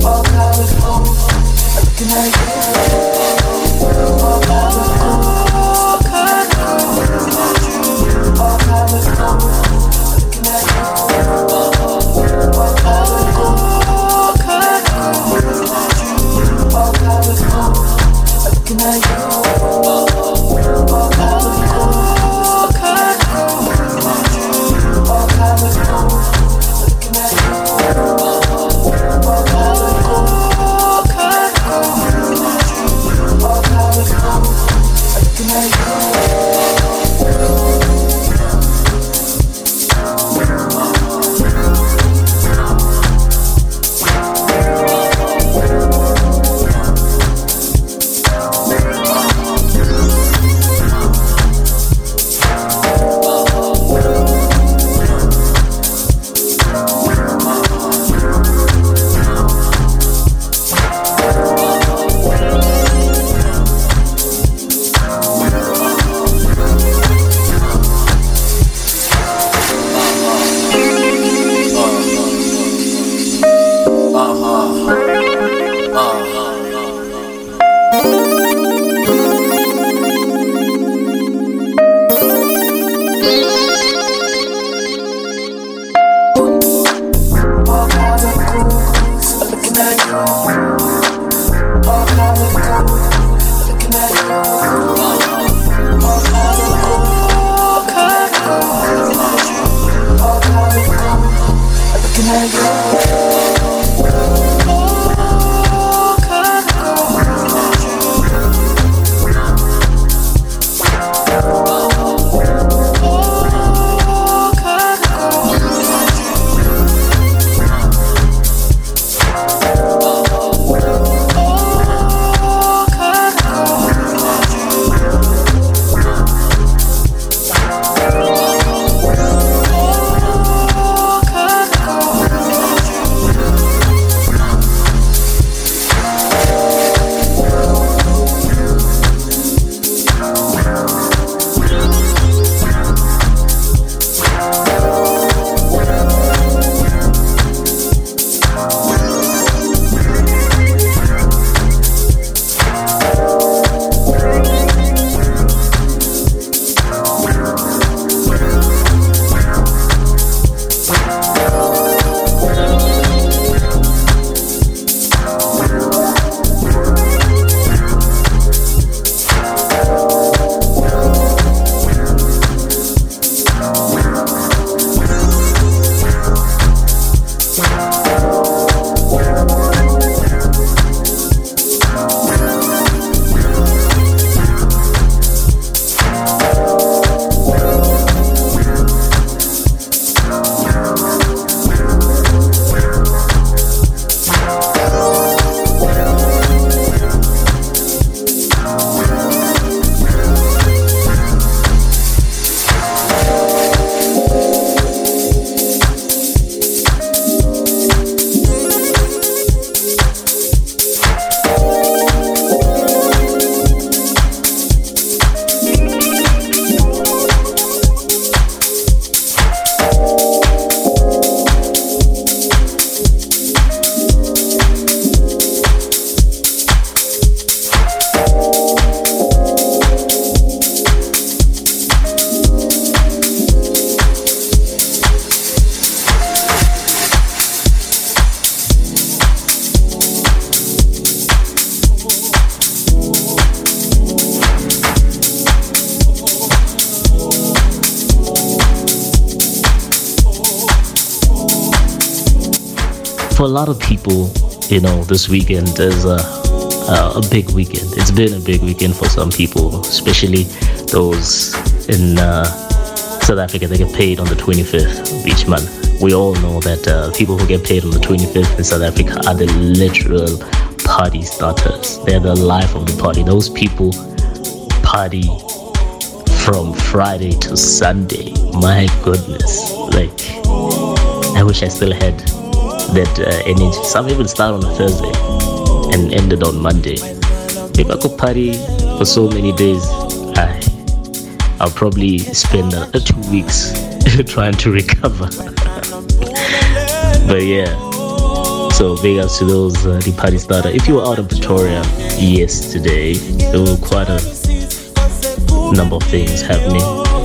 Looking at you, all I was on. You know, this weekend is a, a, big weekend. It's been a big weekend for some people, especially those in uh, South Africa. They get paid on the 25th of each month. We all know that uh, people who get paid on the 25th in South Africa are the literal party starters. They're the life of the party. Those people party from Friday to Sunday. My goodness. Like, I wish I still had that uh, energy. Some even start on a Thursday and ended on Monday. If I could party for so many days, I, I'll probably spend uh, two weeks (laughs) trying to recover. (laughs) but yeah. So big ups to those uh, the party starter. If you were out in Pretoria yesterday, there were quite a number of things happening,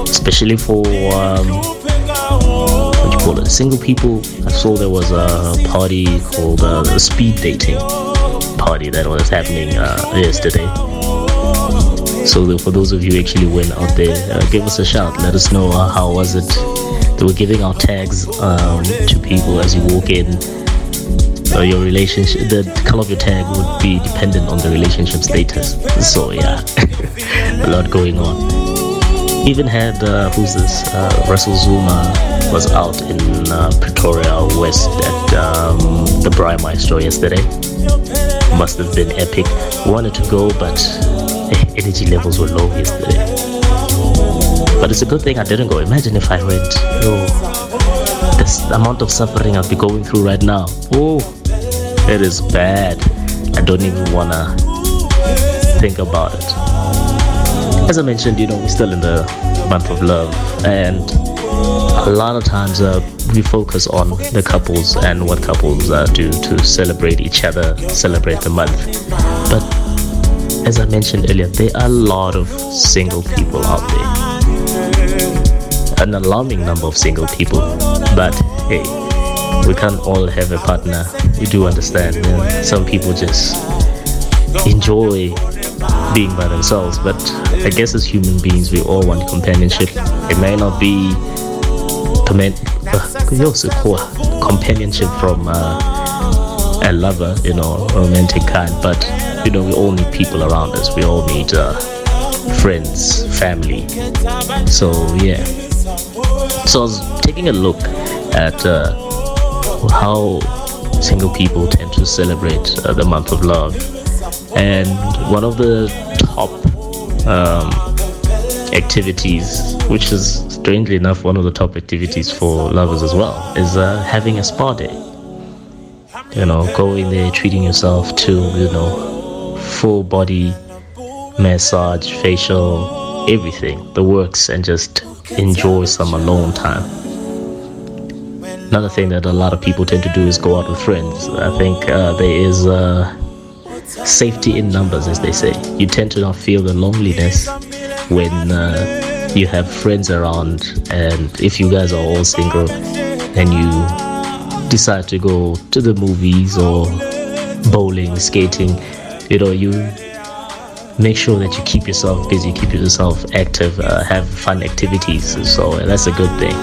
especially for um, call it, single people. I saw there was a party called uh, the speed dating party that was happening uh, yesterday. So for those of you actually went out there, uh, give us a shout. Let us know uh, how was it. They were giving out tags um, to people as you walk in. Uh, your relationship, the color of your tag would be dependent on the relationship status. So yeah, (laughs) a lot going on. Even had uh, who's this? Uh, Russell Zuma was out in uh, Pretoria West at um, the Bräu yesterday. Must have been epic. Wanted to go, but (laughs) energy levels were low yesterday. But it's a good thing I didn't go. Imagine if I went. Oh, this amount of suffering I'll be going through right now. Oh, it is bad. I don't even wanna think about it. As I mentioned, you know, we're still in the month of love, and a lot of times uh, we focus on the couples and what couples uh, do to celebrate each other, celebrate the month. But as I mentioned earlier, there are a lot of single people out there. An alarming number of single people. But hey, we can't all have a partner. We do understand. You know, some people just enjoy being by themselves. But I guess as human beings, we all want companionship. It may not be uh, companionship from uh, a lover, you know, romantic kind, but you know, we all need people around us. We all need uh, friends, family. So yeah. So I was taking a look at uh, how single people tend to celebrate uh, the month of love, and one of the top um, activities, which is strangely enough one of the top activities for lovers as well, is uh, having a spa day. You know, going there, treating yourself to you know full body massage, facial, everything, the works, and just enjoy some alone time. Another thing that a lot of people tend to do is go out with friends. I think uh, there is uh, safety in numbers, as they say. You tend to not feel the loneliness when uh, you have friends around, and if you guys are all single and you decide to go to the movies or bowling, skating, you know, you make sure that you keep yourself busy, keep yourself active, uh, have fun activities. So that's a good thing.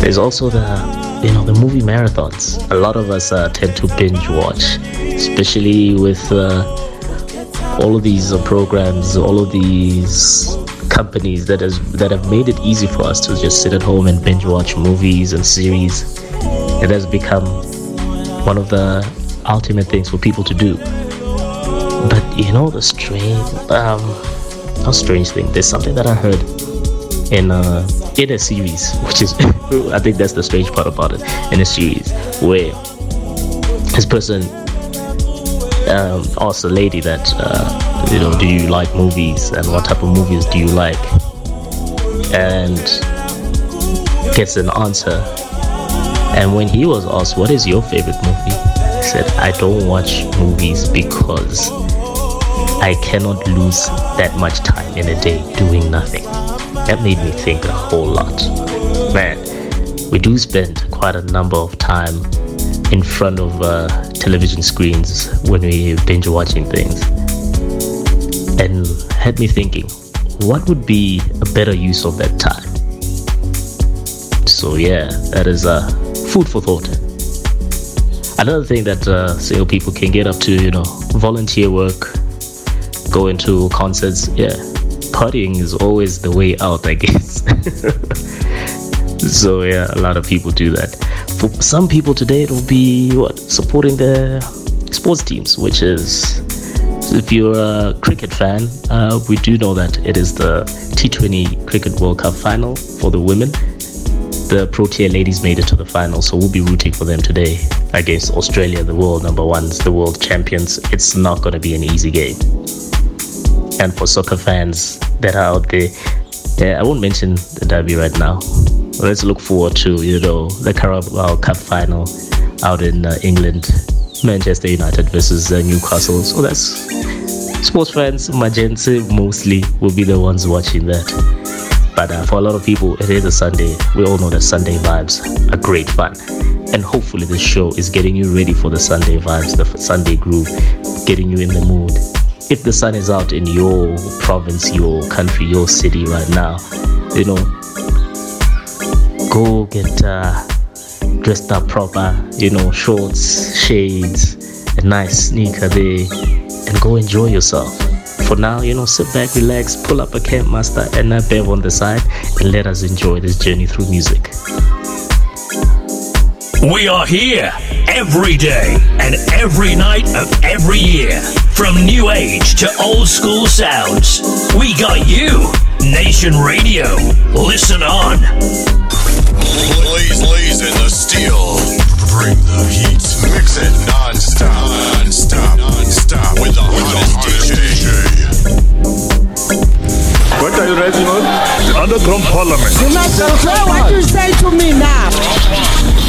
There's also the you know the movie marathons. A lot of us uh, tend to binge watch, especially with uh, all of these uh, programs, all of these companies that has that have made it easy for us to just sit at home and binge watch movies and series. It has become one of the ultimate things for people to do. But you know the strange, um, not strange thing. There's something that I heard in a in a series, (laughs) which is I think that's the strange part about it. In a series where this person um, asked a lady that uh, you know, do you like movies and what type of movies do you like, and gets an answer. And when he was asked, "What is your favorite movie?" he said, "I don't watch movies because." I cannot lose that much time in a day doing nothing. That made me think a whole lot. Man, we do spend quite a number of time in front of uh, television screens when we binge watching things. And had me thinking, what would be a better use of that time? So yeah, that is uh, food for thought. Another thing that uh, single people can get up to, you know, volunteer work, go into concerts. Yeah, partying is always the way out, I guess. (laughs) so yeah, a lot of people do that. For some people today, it'll be what supporting their sports teams, which is if you're a cricket fan, uh, we do know that it is the T20 Cricket World Cup final for the women. The Protea ladies made it to the final, so we'll be rooting for them today against Australia, the world number ones, the world champions. It's not going to be an easy game. And for soccer fans that are out there, yeah, I won't mention the derby right now. Let's look forward to you know the Carabao Cup final out in uh, England, Manchester United versus uh, Newcastle. So that's sports fans, Magenta mostly will be the ones watching that. But uh, for a lot of people, it is a Sunday. We all know that Sunday vibes are great fun. And hopefully, this show is getting you ready for the Sunday vibes, the Sunday groove, getting you in the mood. If the sun is out in your province, your country, your city right now, you know, go get uh, dressed up proper, you know, shorts, shades, a nice sneaker there, and go enjoy yourself. For now, you know, sit back, relax, pull up a Camp Master and a bev on the side, and let us enjoy this journey through music. We are here every day and every night of every year. From new age to old school sounds. We got you. Nation Radio. Listen on. Blaze, blaze in the steel. Bring the heat. Mix it non-stop. Non-stop. Non-stop. With the hottest DJ. What are you writing on? The Underground Parliament. You must control what you say to me now.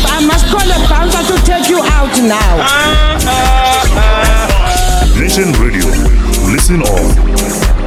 I must call a bouncer to take you out now. Nation Radio. Listen on.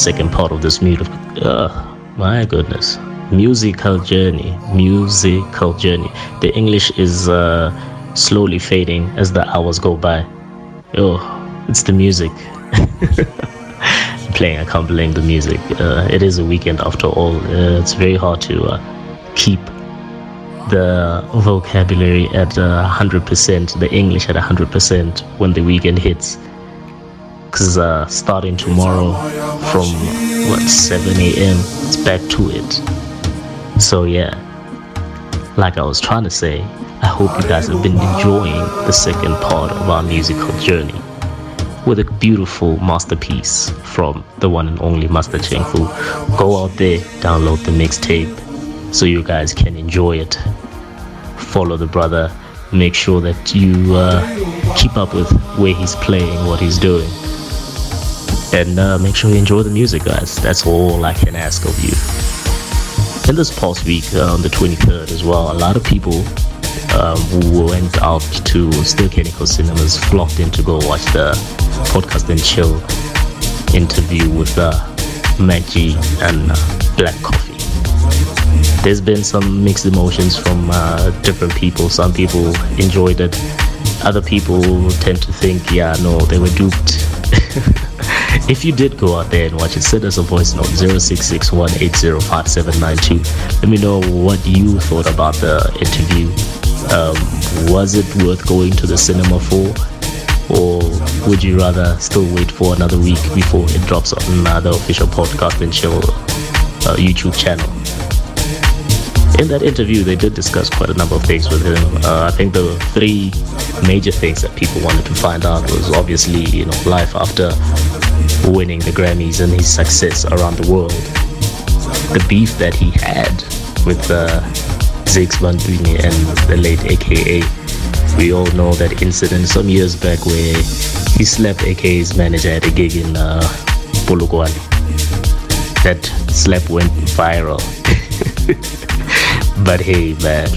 Second part of this music, uh, my goodness, musical journey, musical journey. The English is uh, slowly fading as the hours go by. Oh, it's the music. (laughs) playing, I can't blame the music. Uh, it is a weekend after all. Uh, it's very hard to uh, keep the vocabulary at uh, 100%, the English at 100% when the weekend hits. Because uh, starting tomorrow from what 7 a.m., it's back to it. So, yeah, like I was trying to say, I hope you guys have been enjoying the second part of our musical journey with a beautiful masterpiece from the one and only Master Cheng Fu. Go out there, download the mixtape so you guys can enjoy it. Follow the brother, make sure that you uh, keep up with where he's playing, what he's doing. And uh, make sure you enjoy the music, guys. That's all I can ask of you. In this past week, uh, on the 23rd as well, a lot of people um, who went out to Ster-Kinekor Cinemas flocked in to go watch the podcast and chill interview with uh, MacG and uh, Black Coffee. There's been some mixed emotions from uh, different people. Some people enjoyed it. Other people tend to think, yeah, no, they were duped. If you did go out there and watch it, send us a voice note 0661805792. Let me know what you thought about the interview. Um, was it worth going to the cinema for? Or would you rather still wait for another week before it drops on another official podcast and chill uh, YouTube channel? In that interview, they did discuss quite a number of things with him. Uh, I think the three major things that people wanted to find out was obviously, you know, life after winning the Grammys and his success around the world. The beef that he had with uh, Zakes Bantwini and the late AKA. We all know that incident some years back where he slapped AKA's manager at a gig in uh, Polokwane. That slap went viral. (laughs) but hey, man,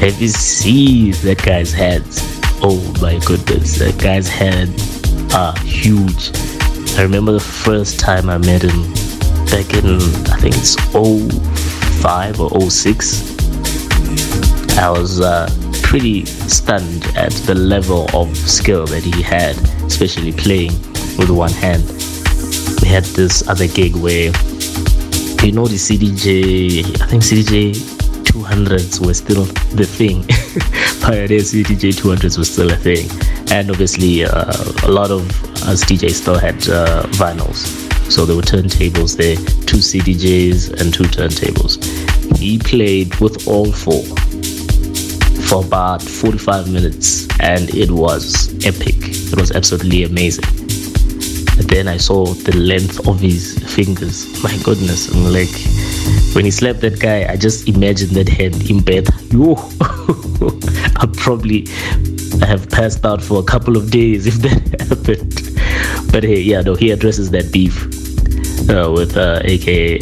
have you seen that guy's hands? Oh my goodness, that guy's hands are huge. I remember the first time I met him back in, I think it's 05 or 06. I was uh, pretty stunned at the level of skill that he had, especially playing with one hand. We had this other gig where, you know, the CDJ, I think CDJ 200s were still the thing. (laughs) Pioneer CDJ 200s was still a thing. And obviously, uh, a lot of us DJs still had uh, vinyls. So there were turntables there, two CDJs and two turntables. He played with all four for about 45 minutes and it was epic. It was absolutely amazing. Then I saw the length of his fingers. My goodness, I'm like, when he slapped that guy, I just imagined that hand in bed. (laughs) Yo, (laughs) I probably I have passed out for a couple of days if (laughs) that happened. But hey, yeah, no, he addresses that beef uh, with uh, AKA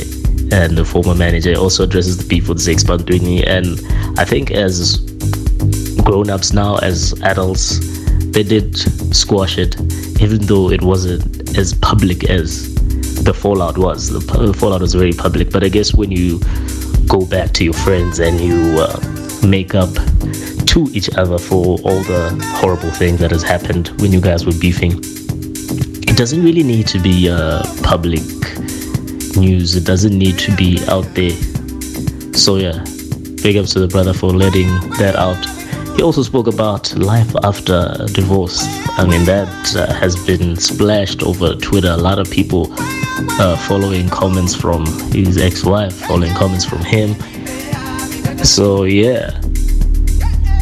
and the former manager. Also addresses the beef with Zakes Bantwini. And I think as grown ups now, as adults, they did squash it, even though it wasn't as public as the fallout was. The, the fallout was very public. But I guess when you go back to your friends and you uh, make up to each other for all the horrible things that has happened when you guys were beefing. It doesn't really need to be uh, public news. It doesn't need to be out there. So yeah, big ups to the brother for letting that out. He also spoke about life after divorce. I mean, that uh, has been splashed over Twitter. A lot of people uh, following comments from his ex-wife, following comments from him. So yeah,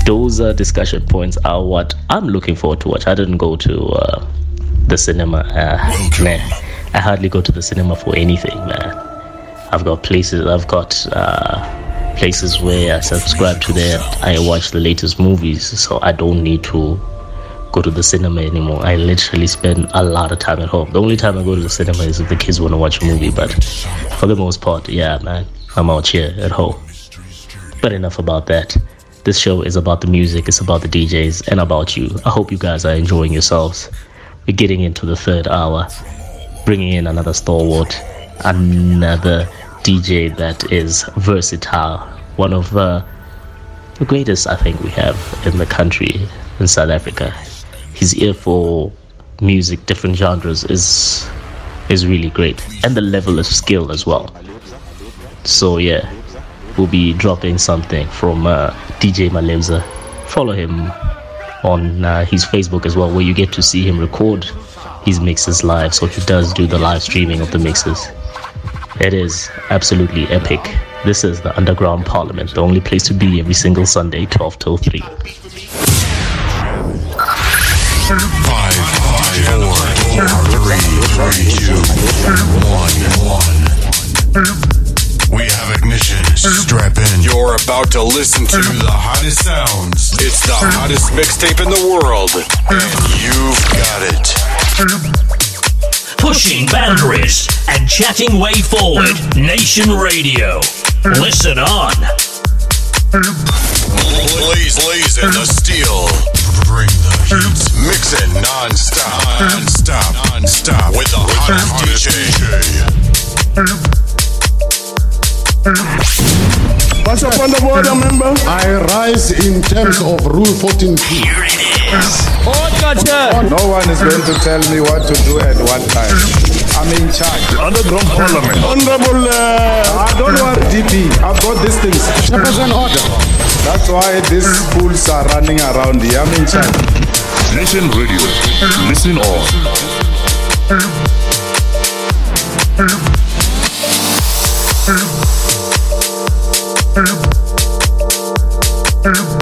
those uh, discussion points are what I'm looking forward to watch. I didn't go to uh, the cinema. Uh, man, I hardly go to the cinema for anything, man. I've got places. I've got uh, places where I subscribe to that. I watch the latest movies, so I don't need to go to the cinema anymore. I literally spend a lot of time at home. The only time I go to the cinema is if the kids want to watch a movie, but for the most part, yeah, man, I'm out here at home. But enough about that. This show is about the music, it's about the DJs, and about you. I hope you guys are enjoying yourselves. We're getting into the third hour, bringing in another stalwart, another DJ that is versatile, one of uh, the greatest I think we have in the country, in South Africa. His ear for music, different genres, is is really great, and the level of skill as well. So yeah, will be dropping something from uh, DJ Malevza. Follow him on uh, his Facebook as well, where you get to see him record his mixes live. So he does do the live streaming of the mixes. It is absolutely epic. This is the Underground Parliament, the only place to be every single Sunday, 12 till 3. Five, five, four, three, two, one, one. We have ignition. Strap in. You're about to listen to the hottest sounds. It's the hottest mixtape in the world. And you've got it. Pushing boundaries and chatting way forward. Nation Radio. Listen on. Blaze, blaze in the steel. Bring the heat. Mixing non-stop. Non-stop. Non-stop. With the hottest DJ. What's up on the border, member? I rise in terms of Rule 14. Here it is. No one is going to tell me what to do at what time. I'm in charge. Underground Parliament. Honorable. Uh, I don't want DP. I've got these things. Chairperson order. That's why these fools are running around here. I'm in charge. Nation Radio. Listen on. Boom. Boom.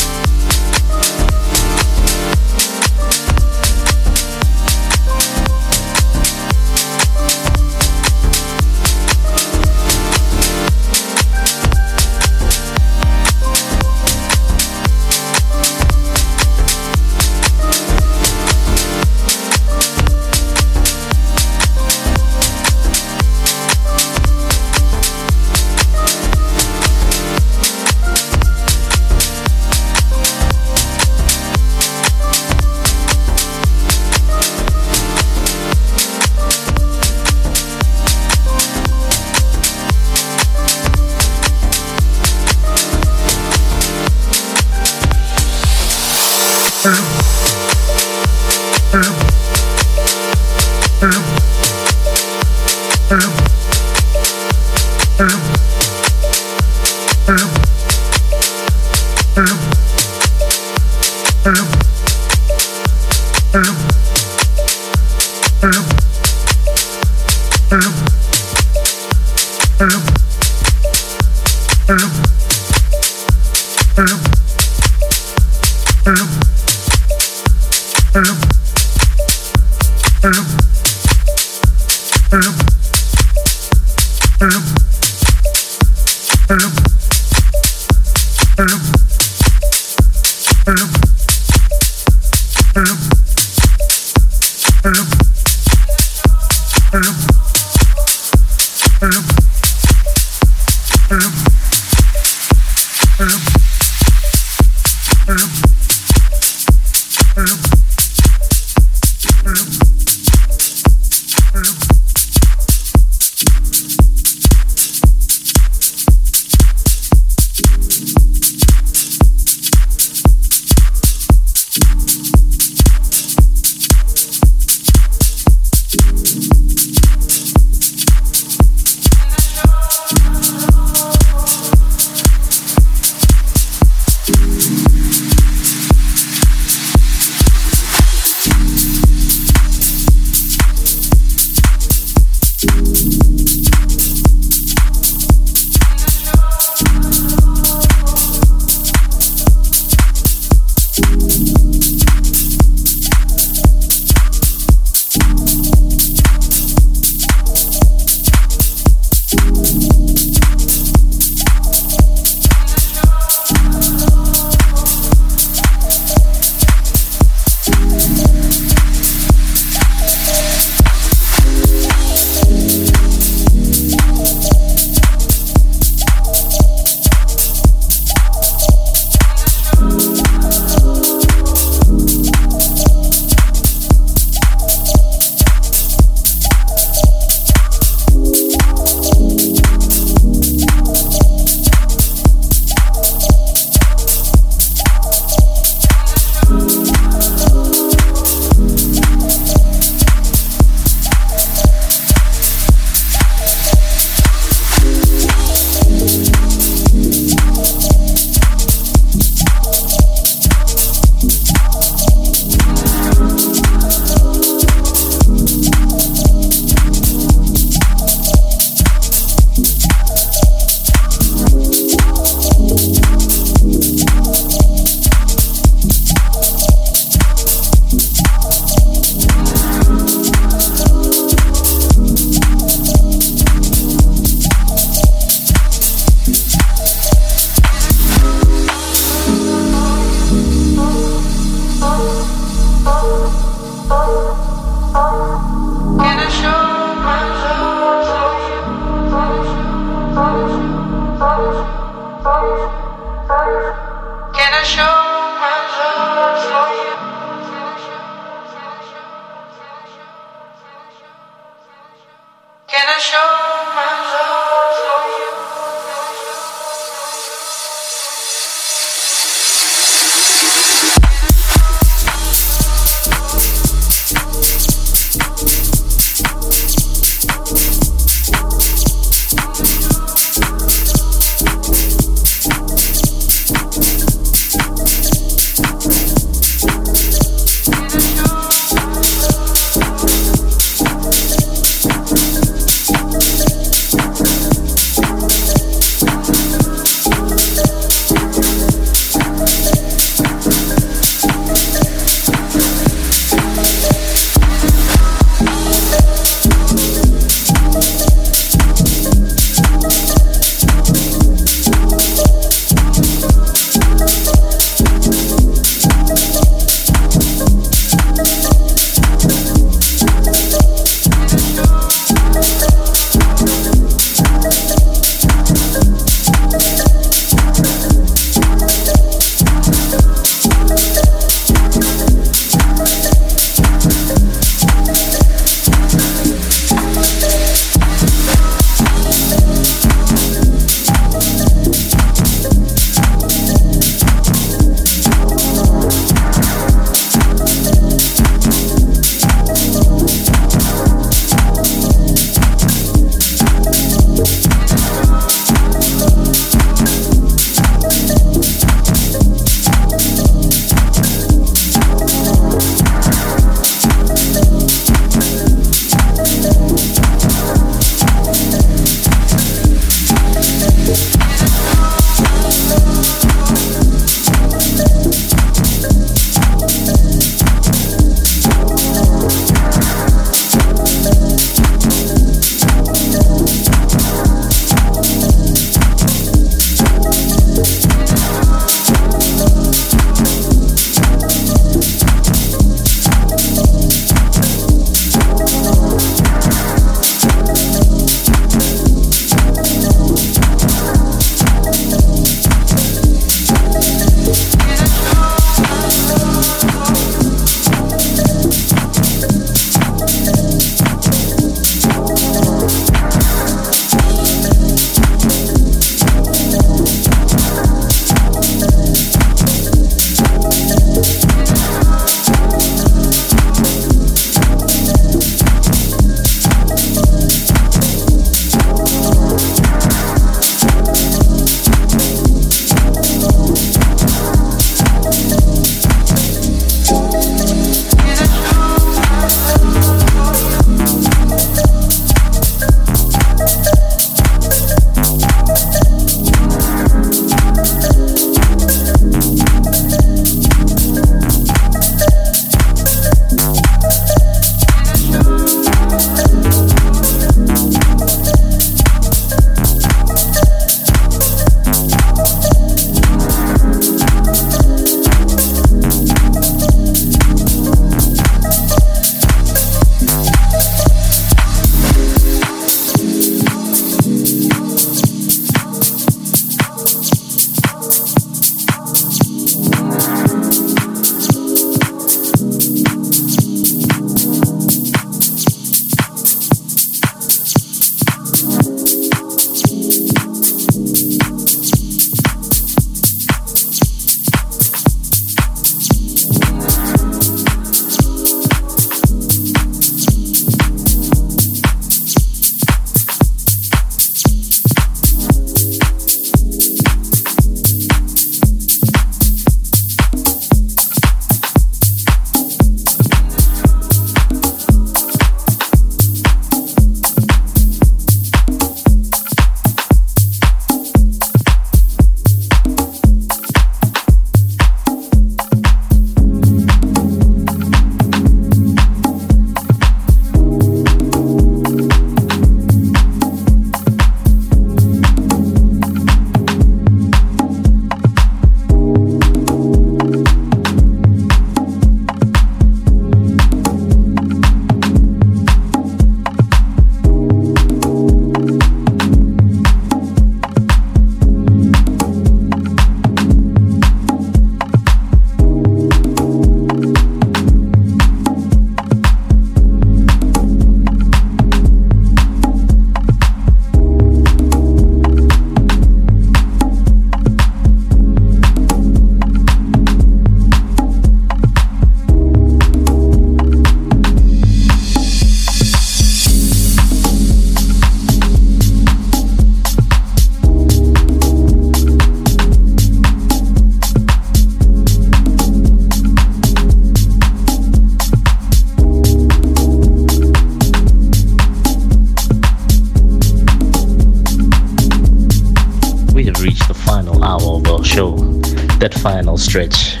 Stretch,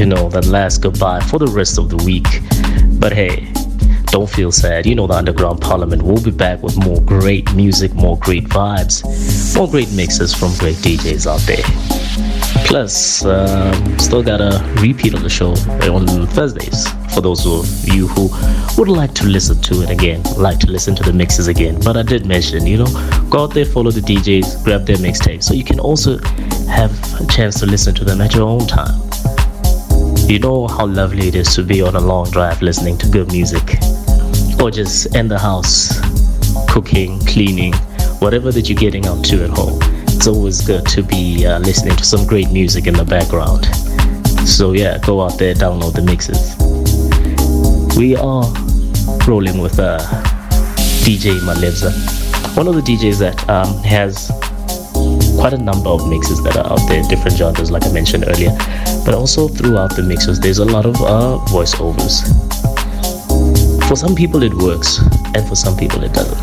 you know, that last goodbye for the rest of the week. But hey, don't feel sad. You know, the Underground Parliament will be back with more great music, more great vibes, more great mixes from great DJs out there. Plus, um, still got a repeat of the show on Thursdays for those of you who would like to listen to it again, like to listen to the mixes again. But I did mention, you know, go out there, follow the DJs, grab their mixtapes, so you can also have a chance to listen to them at your own time. You know how lovely it is to be on a long drive listening to good music, or just in the house, cooking, cleaning, whatever that you're getting up to at home. It's always good to be uh, listening to some great music in the background. So yeah, go out there, download the mixes. We are rolling with uh, DJ Malevza, one of the DJs that um, has quite a number of mixes that are out there, different genres, like I mentioned earlier. But also throughout the mixes, there's a lot of uh, voiceovers. For some people, it works, and for some people, it doesn't.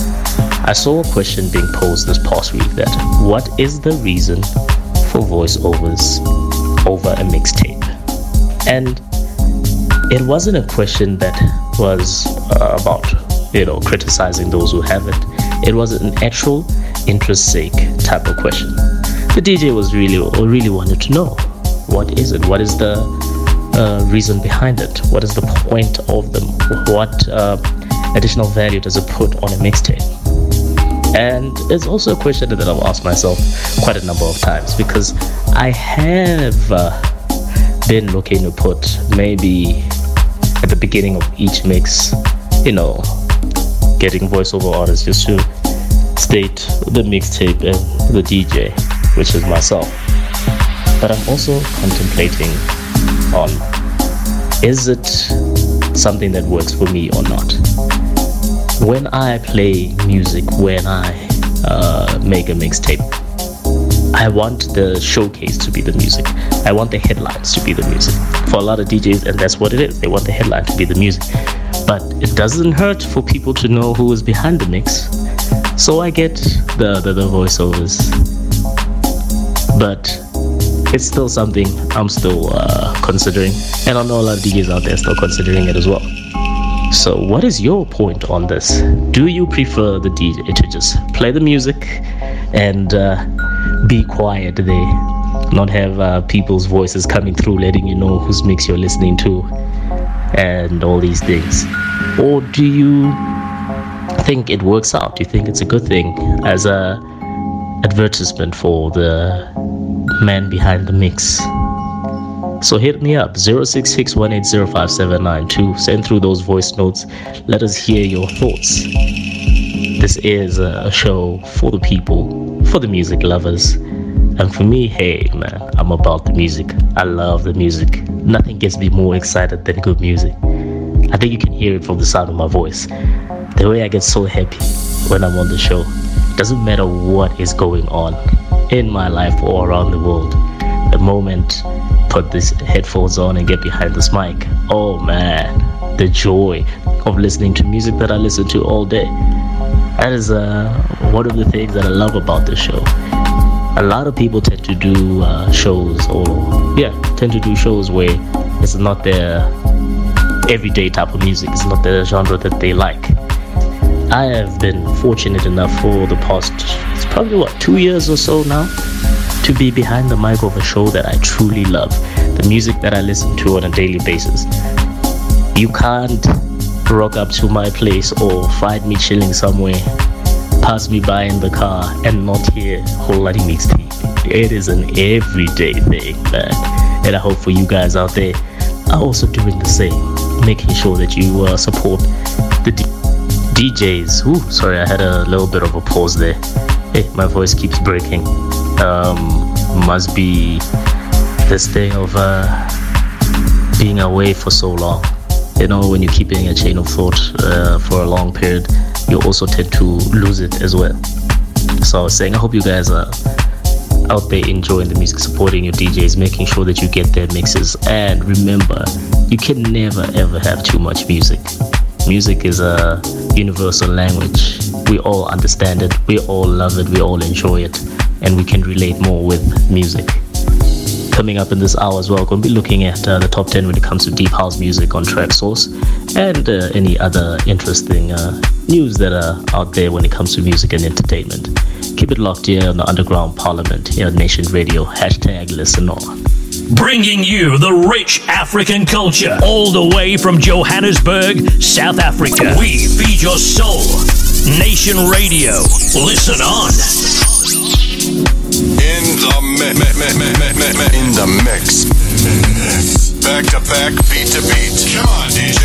I saw a question being posed this past week that what is the reason for voiceovers over a mixtape? And it wasn't a question that was uh, about, you know, criticizing those who have it. It was an actual interest sake type of question. The DJ was really, really wanted to know what is it? What is the uh, reason behind it? What is the point of them? What uh, additional value does it put on a mixtape? And it's also a question that I've asked myself quite a number of times because I have uh, been looking to put maybe at the beginning of each mix, you know, getting voiceover artists just to state the mixtape and the DJ, which is myself. But I'm also contemplating on is it something that works for me or not? When I play music, when I uh, make a mixtape, I want the showcase to be the music. I want the headlines to be the music. For a lot of DJs, and that's what it is, they want the headline to be the music. But it doesn't hurt for people to know who is behind the mix. So I get the, the, the voiceovers. But it's still something I'm still uh, considering. And I know a lot of DJs out there still considering it as well. So, what is your point on this? Do you prefer the DJ to just play the music and uh, be quiet there, not have uh, people's voices coming through, letting you know whose mix you're listening to, and all these things? Or do you think it works out? Do you think it's a good thing as a advertisement for the man behind the mix? So hit me up 0661805792. Send through those voice notes. Let us hear your thoughts. This is a show for the people, for the music lovers. And for me, hey man, I'm about the music. I love the music. Nothing gets me more excited than good music. I think you can hear it from the sound of my voice. The way I get so happy when I'm on the show. It doesn't matter what is going on in my life or around the world. The moment put these headphones on and get behind this mic. Oh man, the joy of listening to music that I listen to all day. That is uh, one of the things that I love about this show. A lot of people tend to do uh, shows, or yeah, tend to do shows where it's not their everyday type of music. It's not the genre that they like. I have been fortunate enough for the past, it's probably what, two years or so now, to be behind the mic of a show that I truly love, the music that I listen to on a daily basis. You can't rock up to my place or find me chilling somewhere, pass me by in the car, and not hear whole lot mixtape. It is an everyday thing, man. And I hope for you guys out there are also doing the same, making sure that you uh, support the DJs. Ooh, sorry, I had a little bit of a pause there. Hey, my voice keeps breaking. Um, must be this thing of uh, being away for so long. You know, when you're keeping a chain of thought uh, for a long period, you also tend to lose it as well. So I was saying, I hope you guys are out there enjoying the music, supporting your DJs, making sure that you get their mixes. And remember, you can never ever have too much music. Music is a universal language. We all understand it, we all love it, we all enjoy it, and we can relate more with music. Coming up in this hour as well, going to be looking at uh, the top 10 when it comes to deep house music on Traxsource and uh, any other interesting uh, news that are out there when it comes to music and entertainment. Keep it locked here on the Underground Parliament here on Nation Radio. Hashtag listen on. Bringing you the rich African culture all the way from Johannesburg, South Africa. We feed your soul. Nation Radio. Listen on. In the mi- mi- mi- in the mix. Back to back, beat to beat. Come on, DJ.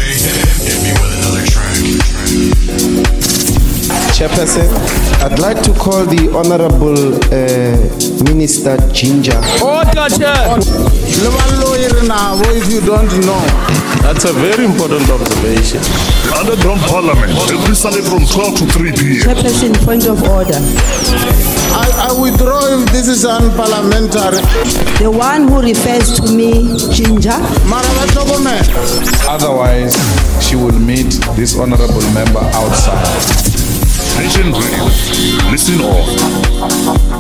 Hit me with another track. Chairperson, I'd like to call the Honorable uh, Minister Ginger. Order, if you don't know. That's a very important observation. Underground Parliament, every Sunday from 12 to 3 p.m. Chairperson, point of order. I, I withdraw if this is unparliamentary. The one who refers to me, Ginger. Otherwise, she will meet this honorable member outside. Nation Radio. Listen on.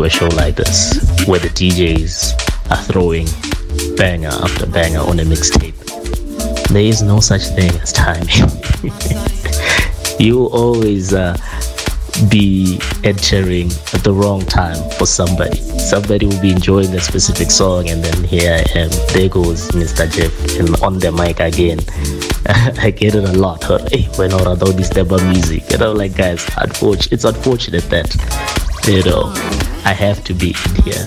To a show like this, where the DJs are throwing banger after banger on a mixtape, there is no such thing as timing. (laughs) you always uh, be entering at the wrong time for somebody. Somebody will be enjoying a specific song, and then here I am. There goes Mr. Jeff and on the mic again. (laughs) I get it a lot. (laughs) Hey, when or don't disturb our music. You know, like guys, unfortunate. It's unfortunate that you know I have to be in here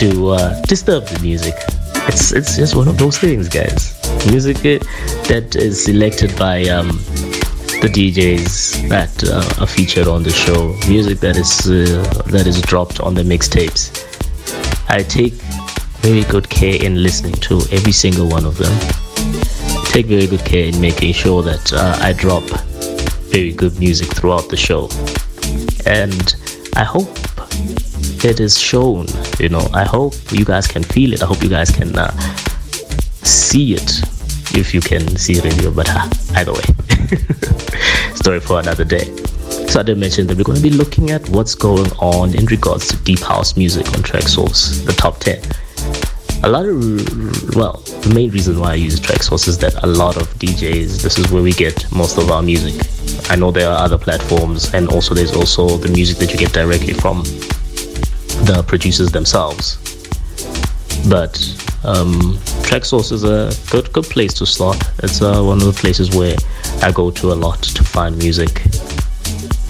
to uh, disturb the music. It's it's just one of those things, guys. Music uh, that is selected by um, the DJs that uh, are featured on the show, music that is uh, that is dropped on the mixtapes. I take very good care in listening to every single one of them. Take very good care in making sure that uh, I drop very good music throughout the show, and I hope it is shown. You know, I hope you guys can feel it. I hope you guys can uh, see it if you can see radio. But uh, either way, (laughs) story for another day. So I did mention that we're going to be looking at what's going on in regards to deep house music on Traxsource, the top 10. A lot of, well, the main reason why I use Traxsource is that a lot of DJs, this is where we get most of our music. I know there are other platforms, and also there's also the music that you get directly from the producers themselves. But um, Traxsource is a good good place to start. It's uh, one of the places where I go to a lot to find music.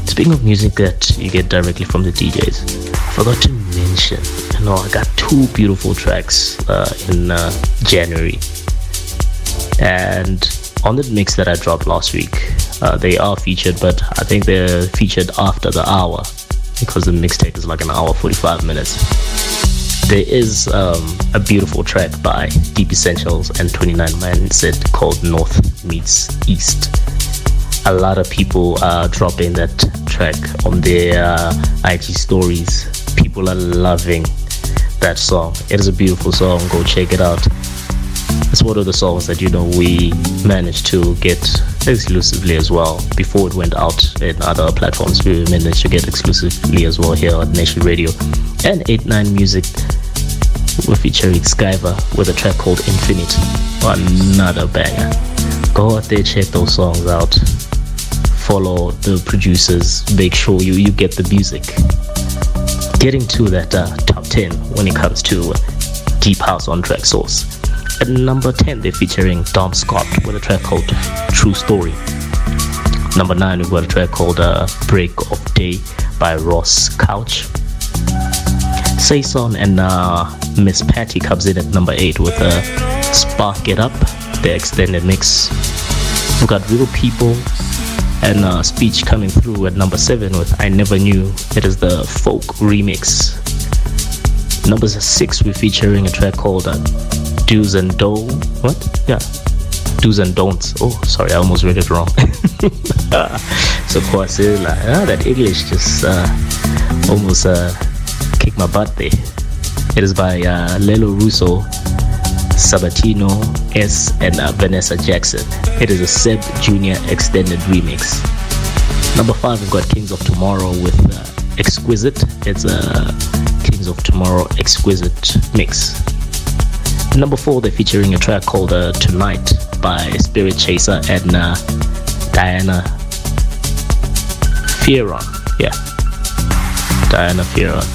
Speaking of music that you get directly from the DJs, I forgot to mention, you know, I got two beautiful tracks uh, in uh, January, and on the mix that I dropped last week, uh, they are featured, but I think they're featured after the hour because the mixtape like an hour 45 minutes. There is um, a beautiful track by Deep Essentials and 29 Mindset called North Meets East. A lot of people are dropping that track on their uh, IG stories. People are loving that song. It is a beautiful song. Go check it out. It's one of the songs that you know we managed to get exclusively as well before it went out in other platforms. We managed to get exclusively as well here on Nation Radio and 89 Music. We're featuring Skyver with a track called Infinite. Another banger. Go out there, check those songs out. Follow the producers. Make sure you, you get the music. Getting to that uh, top 10 when it comes to Deep House on Traxsource. At number 10, they're featuring Dom Scott with a track called True Story. Number 9, we've got a track called uh, Break of Day by Ross Couch. Saison and uh, Miss Patty comes in at number 8 with a uh, Spark It Up, the extended mix. We've got Real People and uh, Speech coming through at number 7 with I Never Knew. It is the folk remix. Number 6, we're featuring a track called uh, do's and do what? Yeah. Do's and don'ts. Oh sorry i almost read it wrong. (laughs) So course like ah, that english just uh, almost uh, kicked my butt there. It is by uh, lelo russo sabatino s and uh, vanessa jackson. It is a seb junior extended remix. Number five we've got kings of tomorrow with uh, exquisite. It's a of tomorrow exquisite mix Number four, they're featuring a track called uh, Tonight by Spiritchaser and uh, Diana Fieron. Yeah. Diana Fieron.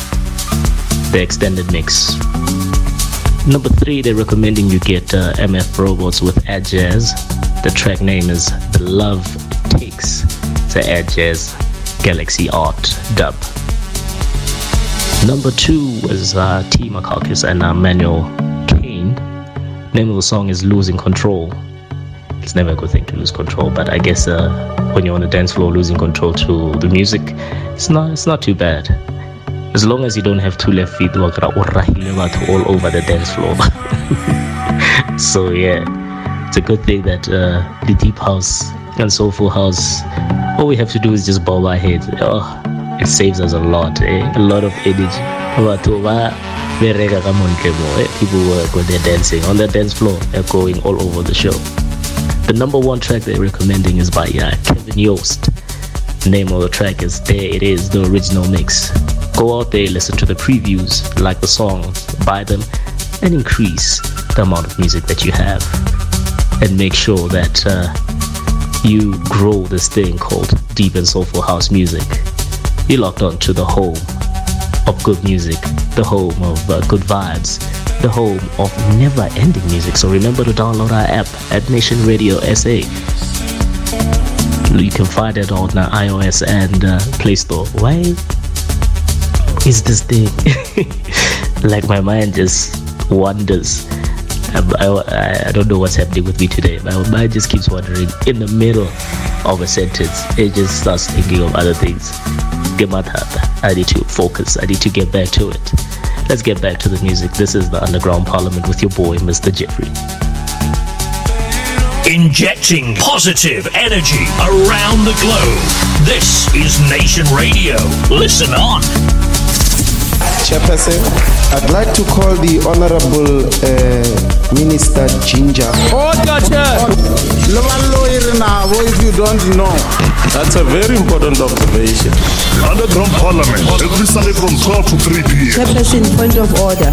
The extended mix. Number three, they're recommending you get uh, MF Robots with Jazz. The track name is The Love Takes. It's an Galaxy Art dub. Number two was uh, T. Makakis and uh, Manuel Kane. name of the song is Losing Control. It's never a good thing to lose control, but I guess uh, when you're on the dance floor losing control to the music, it's not it's not too bad. As long as you don't have two left feet all over the dance floor. (laughs) so yeah, it's a good thing that uh, the deep house and soulful house, all we have to do is just bob our head. Oh, it saves us a lot, eh? a lot of energy. eh? people work when they're dancing on the dance floor they're going all over the show the number one track they're recommending is by uh, kevin yost the name of the track is there it is the original mix go out there listen to the previews like the songs buy them and increase the amount of music that you have and make sure that uh, you grow this thing called deep and soulful house music you're locked on to the home of good music, the home of uh, good vibes, the home of never ending music. So remember to download our app at Nation Radio SA. You can find it on uh, iOS and uh, Play Store. Why is this thing? (laughs) like my mind just wanders. I, I, I don't know what's happening with me today. My mind just keeps wandering in the middle of a sentence. It just starts thinking of other things. I need to focus. I need to get back to it. Let's get back to the music. This is the Underground Parliament with your boy, Mr. Geoffrey. Injecting positive energy around the globe. This is Nation Radio. Listen on. Chairperson, I'd like to call the Honorable uh, Minister Ginger. Order, Chair. if you don't know. That's a very important observation. Underground Parliament, every Sunday from 12 to 3 p.m. Chairperson, point of order.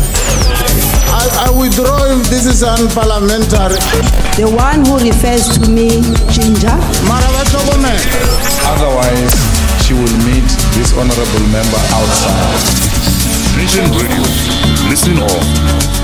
I, I withdraw if this is unparliamentary. The one who refers to me, Ginger. Otherwise, she will meet this honorable member outside. Nation Radio. Listen on.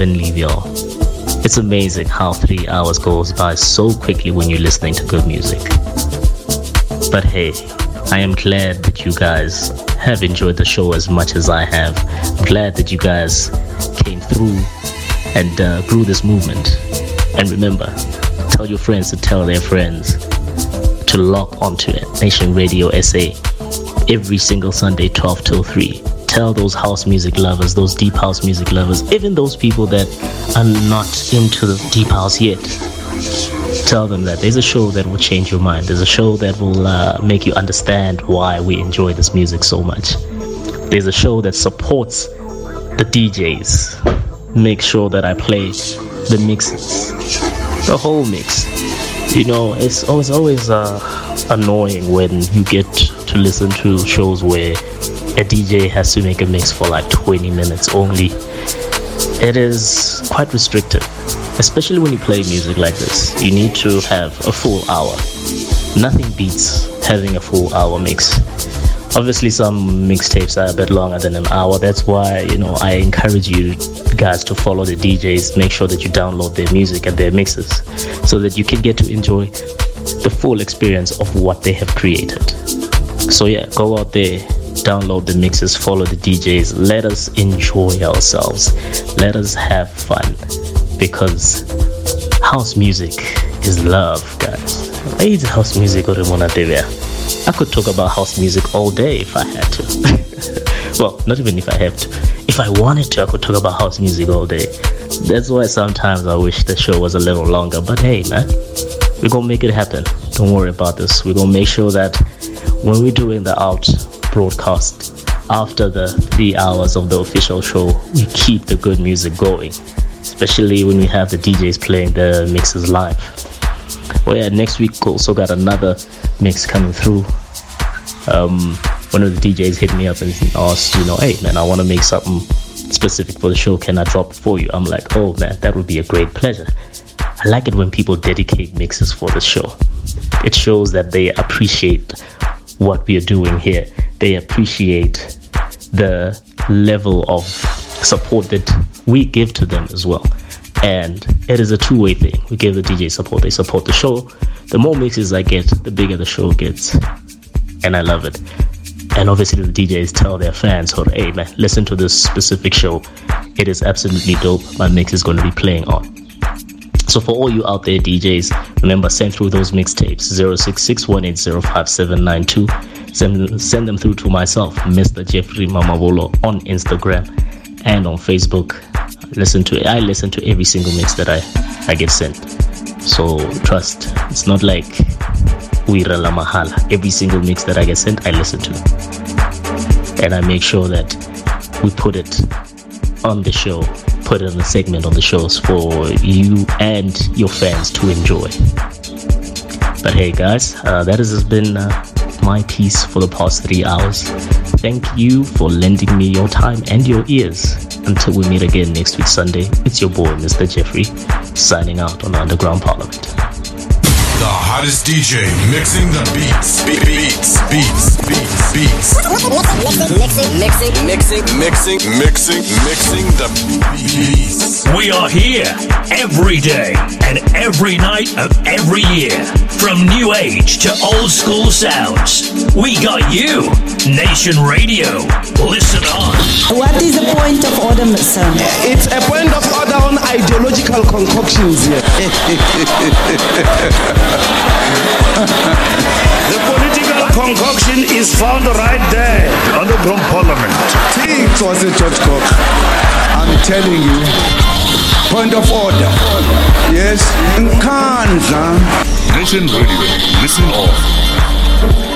And leave y'all. It's amazing how three hours goes by so quickly when you're listening to good music. But hey, I am glad that you guys have enjoyed the show as much as I have. I'm glad that you guys came through and uh, grew this movement. And remember, tell your friends to tell their friends to lock onto it. Nation Radio SA every single Sunday, 12 till 3. Tell those house music lovers, those deep house music lovers, even those people that are not into the deep house yet. Tell them that there's a show that will change your mind. There's a show that will uh, make you understand why we enjoy this music so much. There's a show that supports the DJs. Make sure that I play the mixes, the whole mix. You know, it's always always uh, annoying when you get to listen to shows where a DJ has to make a mix for like 20 minutes only. It is quite restrictive, especially when you play music like this. You need to have a full hour. Nothing beats having a full hour mix. Obviously, some mixtapes are a bit longer than an hour. That's why, you know, I encourage you guys to follow the DJs. Make sure that you download their music and their mixes so that you can get to enjoy the full experience of what they have created. So, yeah, go out there, download the mixes, follow the DJs. Let us enjoy ourselves. Let us have fun because house music is love, guys. I hate house music or I could talk about house music all day if I had to. (laughs) well, not even if I have to. If I wanted to, I could talk about house music all day. That's why sometimes I wish the show was a little longer. But hey, man, we're gonna make it happen. Don't worry about this. We're gonna make sure that when we're doing the out broadcast after the three hours of the official show, we keep the good music going, especially when we have the DJs playing the mixes live. Well, yeah, next week we also got another mix coming through. Um, one of the DJs hit me up and asked, you know, hey man, I want to make something specific for the show. Can I drop it for you? I'm like, oh man, that would be a great pleasure. I like it when people dedicate mixes for the show. It shows that they appreciate what we are doing here. They appreciate the level of support that we give to them as well. And it is a two way thing. We give the DJ support, they support the show. The more mixes I get, the bigger the show gets. And I love it. And obviously, the DJs tell their fans, oh, hey, man, listen to this specific show. It is absolutely dope. My mix is going to be playing on. So for all you out there DJs, remember send through those mixtapes 0661805792. Send send them through to myself, Mr. Geoffrey Mamavolo on Instagram and on Facebook. Listen to. I listen to every single mix that I, I get sent. So trust, it's not like we rela mahala. Every single mix that I get sent, I listen to. And I make sure that we put it on the show put it in a segment on the shows for you and your fans to enjoy. But hey, guys, uh, that has been uh, my piece for the past three hours. Thank you for lending me your time and your ears. Until we meet again next week, Sunday, it's your boy, Mr. Geoffrey, signing out on Underground Parliament. The hottest DJ mixing the beats. Be- beats, beats, beats, beats. Mixing, mixing, mixing, Mixing, mixing, mixing the beats. We are here every day and every night of every year. From new age to old school sounds. We got you, Nation Radio. Listen on. What is the point of order, sir? It's a point of order on ideological concoctions here. (laughs) The political concoction is found right there, underground parliament. Things was a George Cook. I'm telling you. Point of order. Yes. Nkandla. Nation Radio, listen off.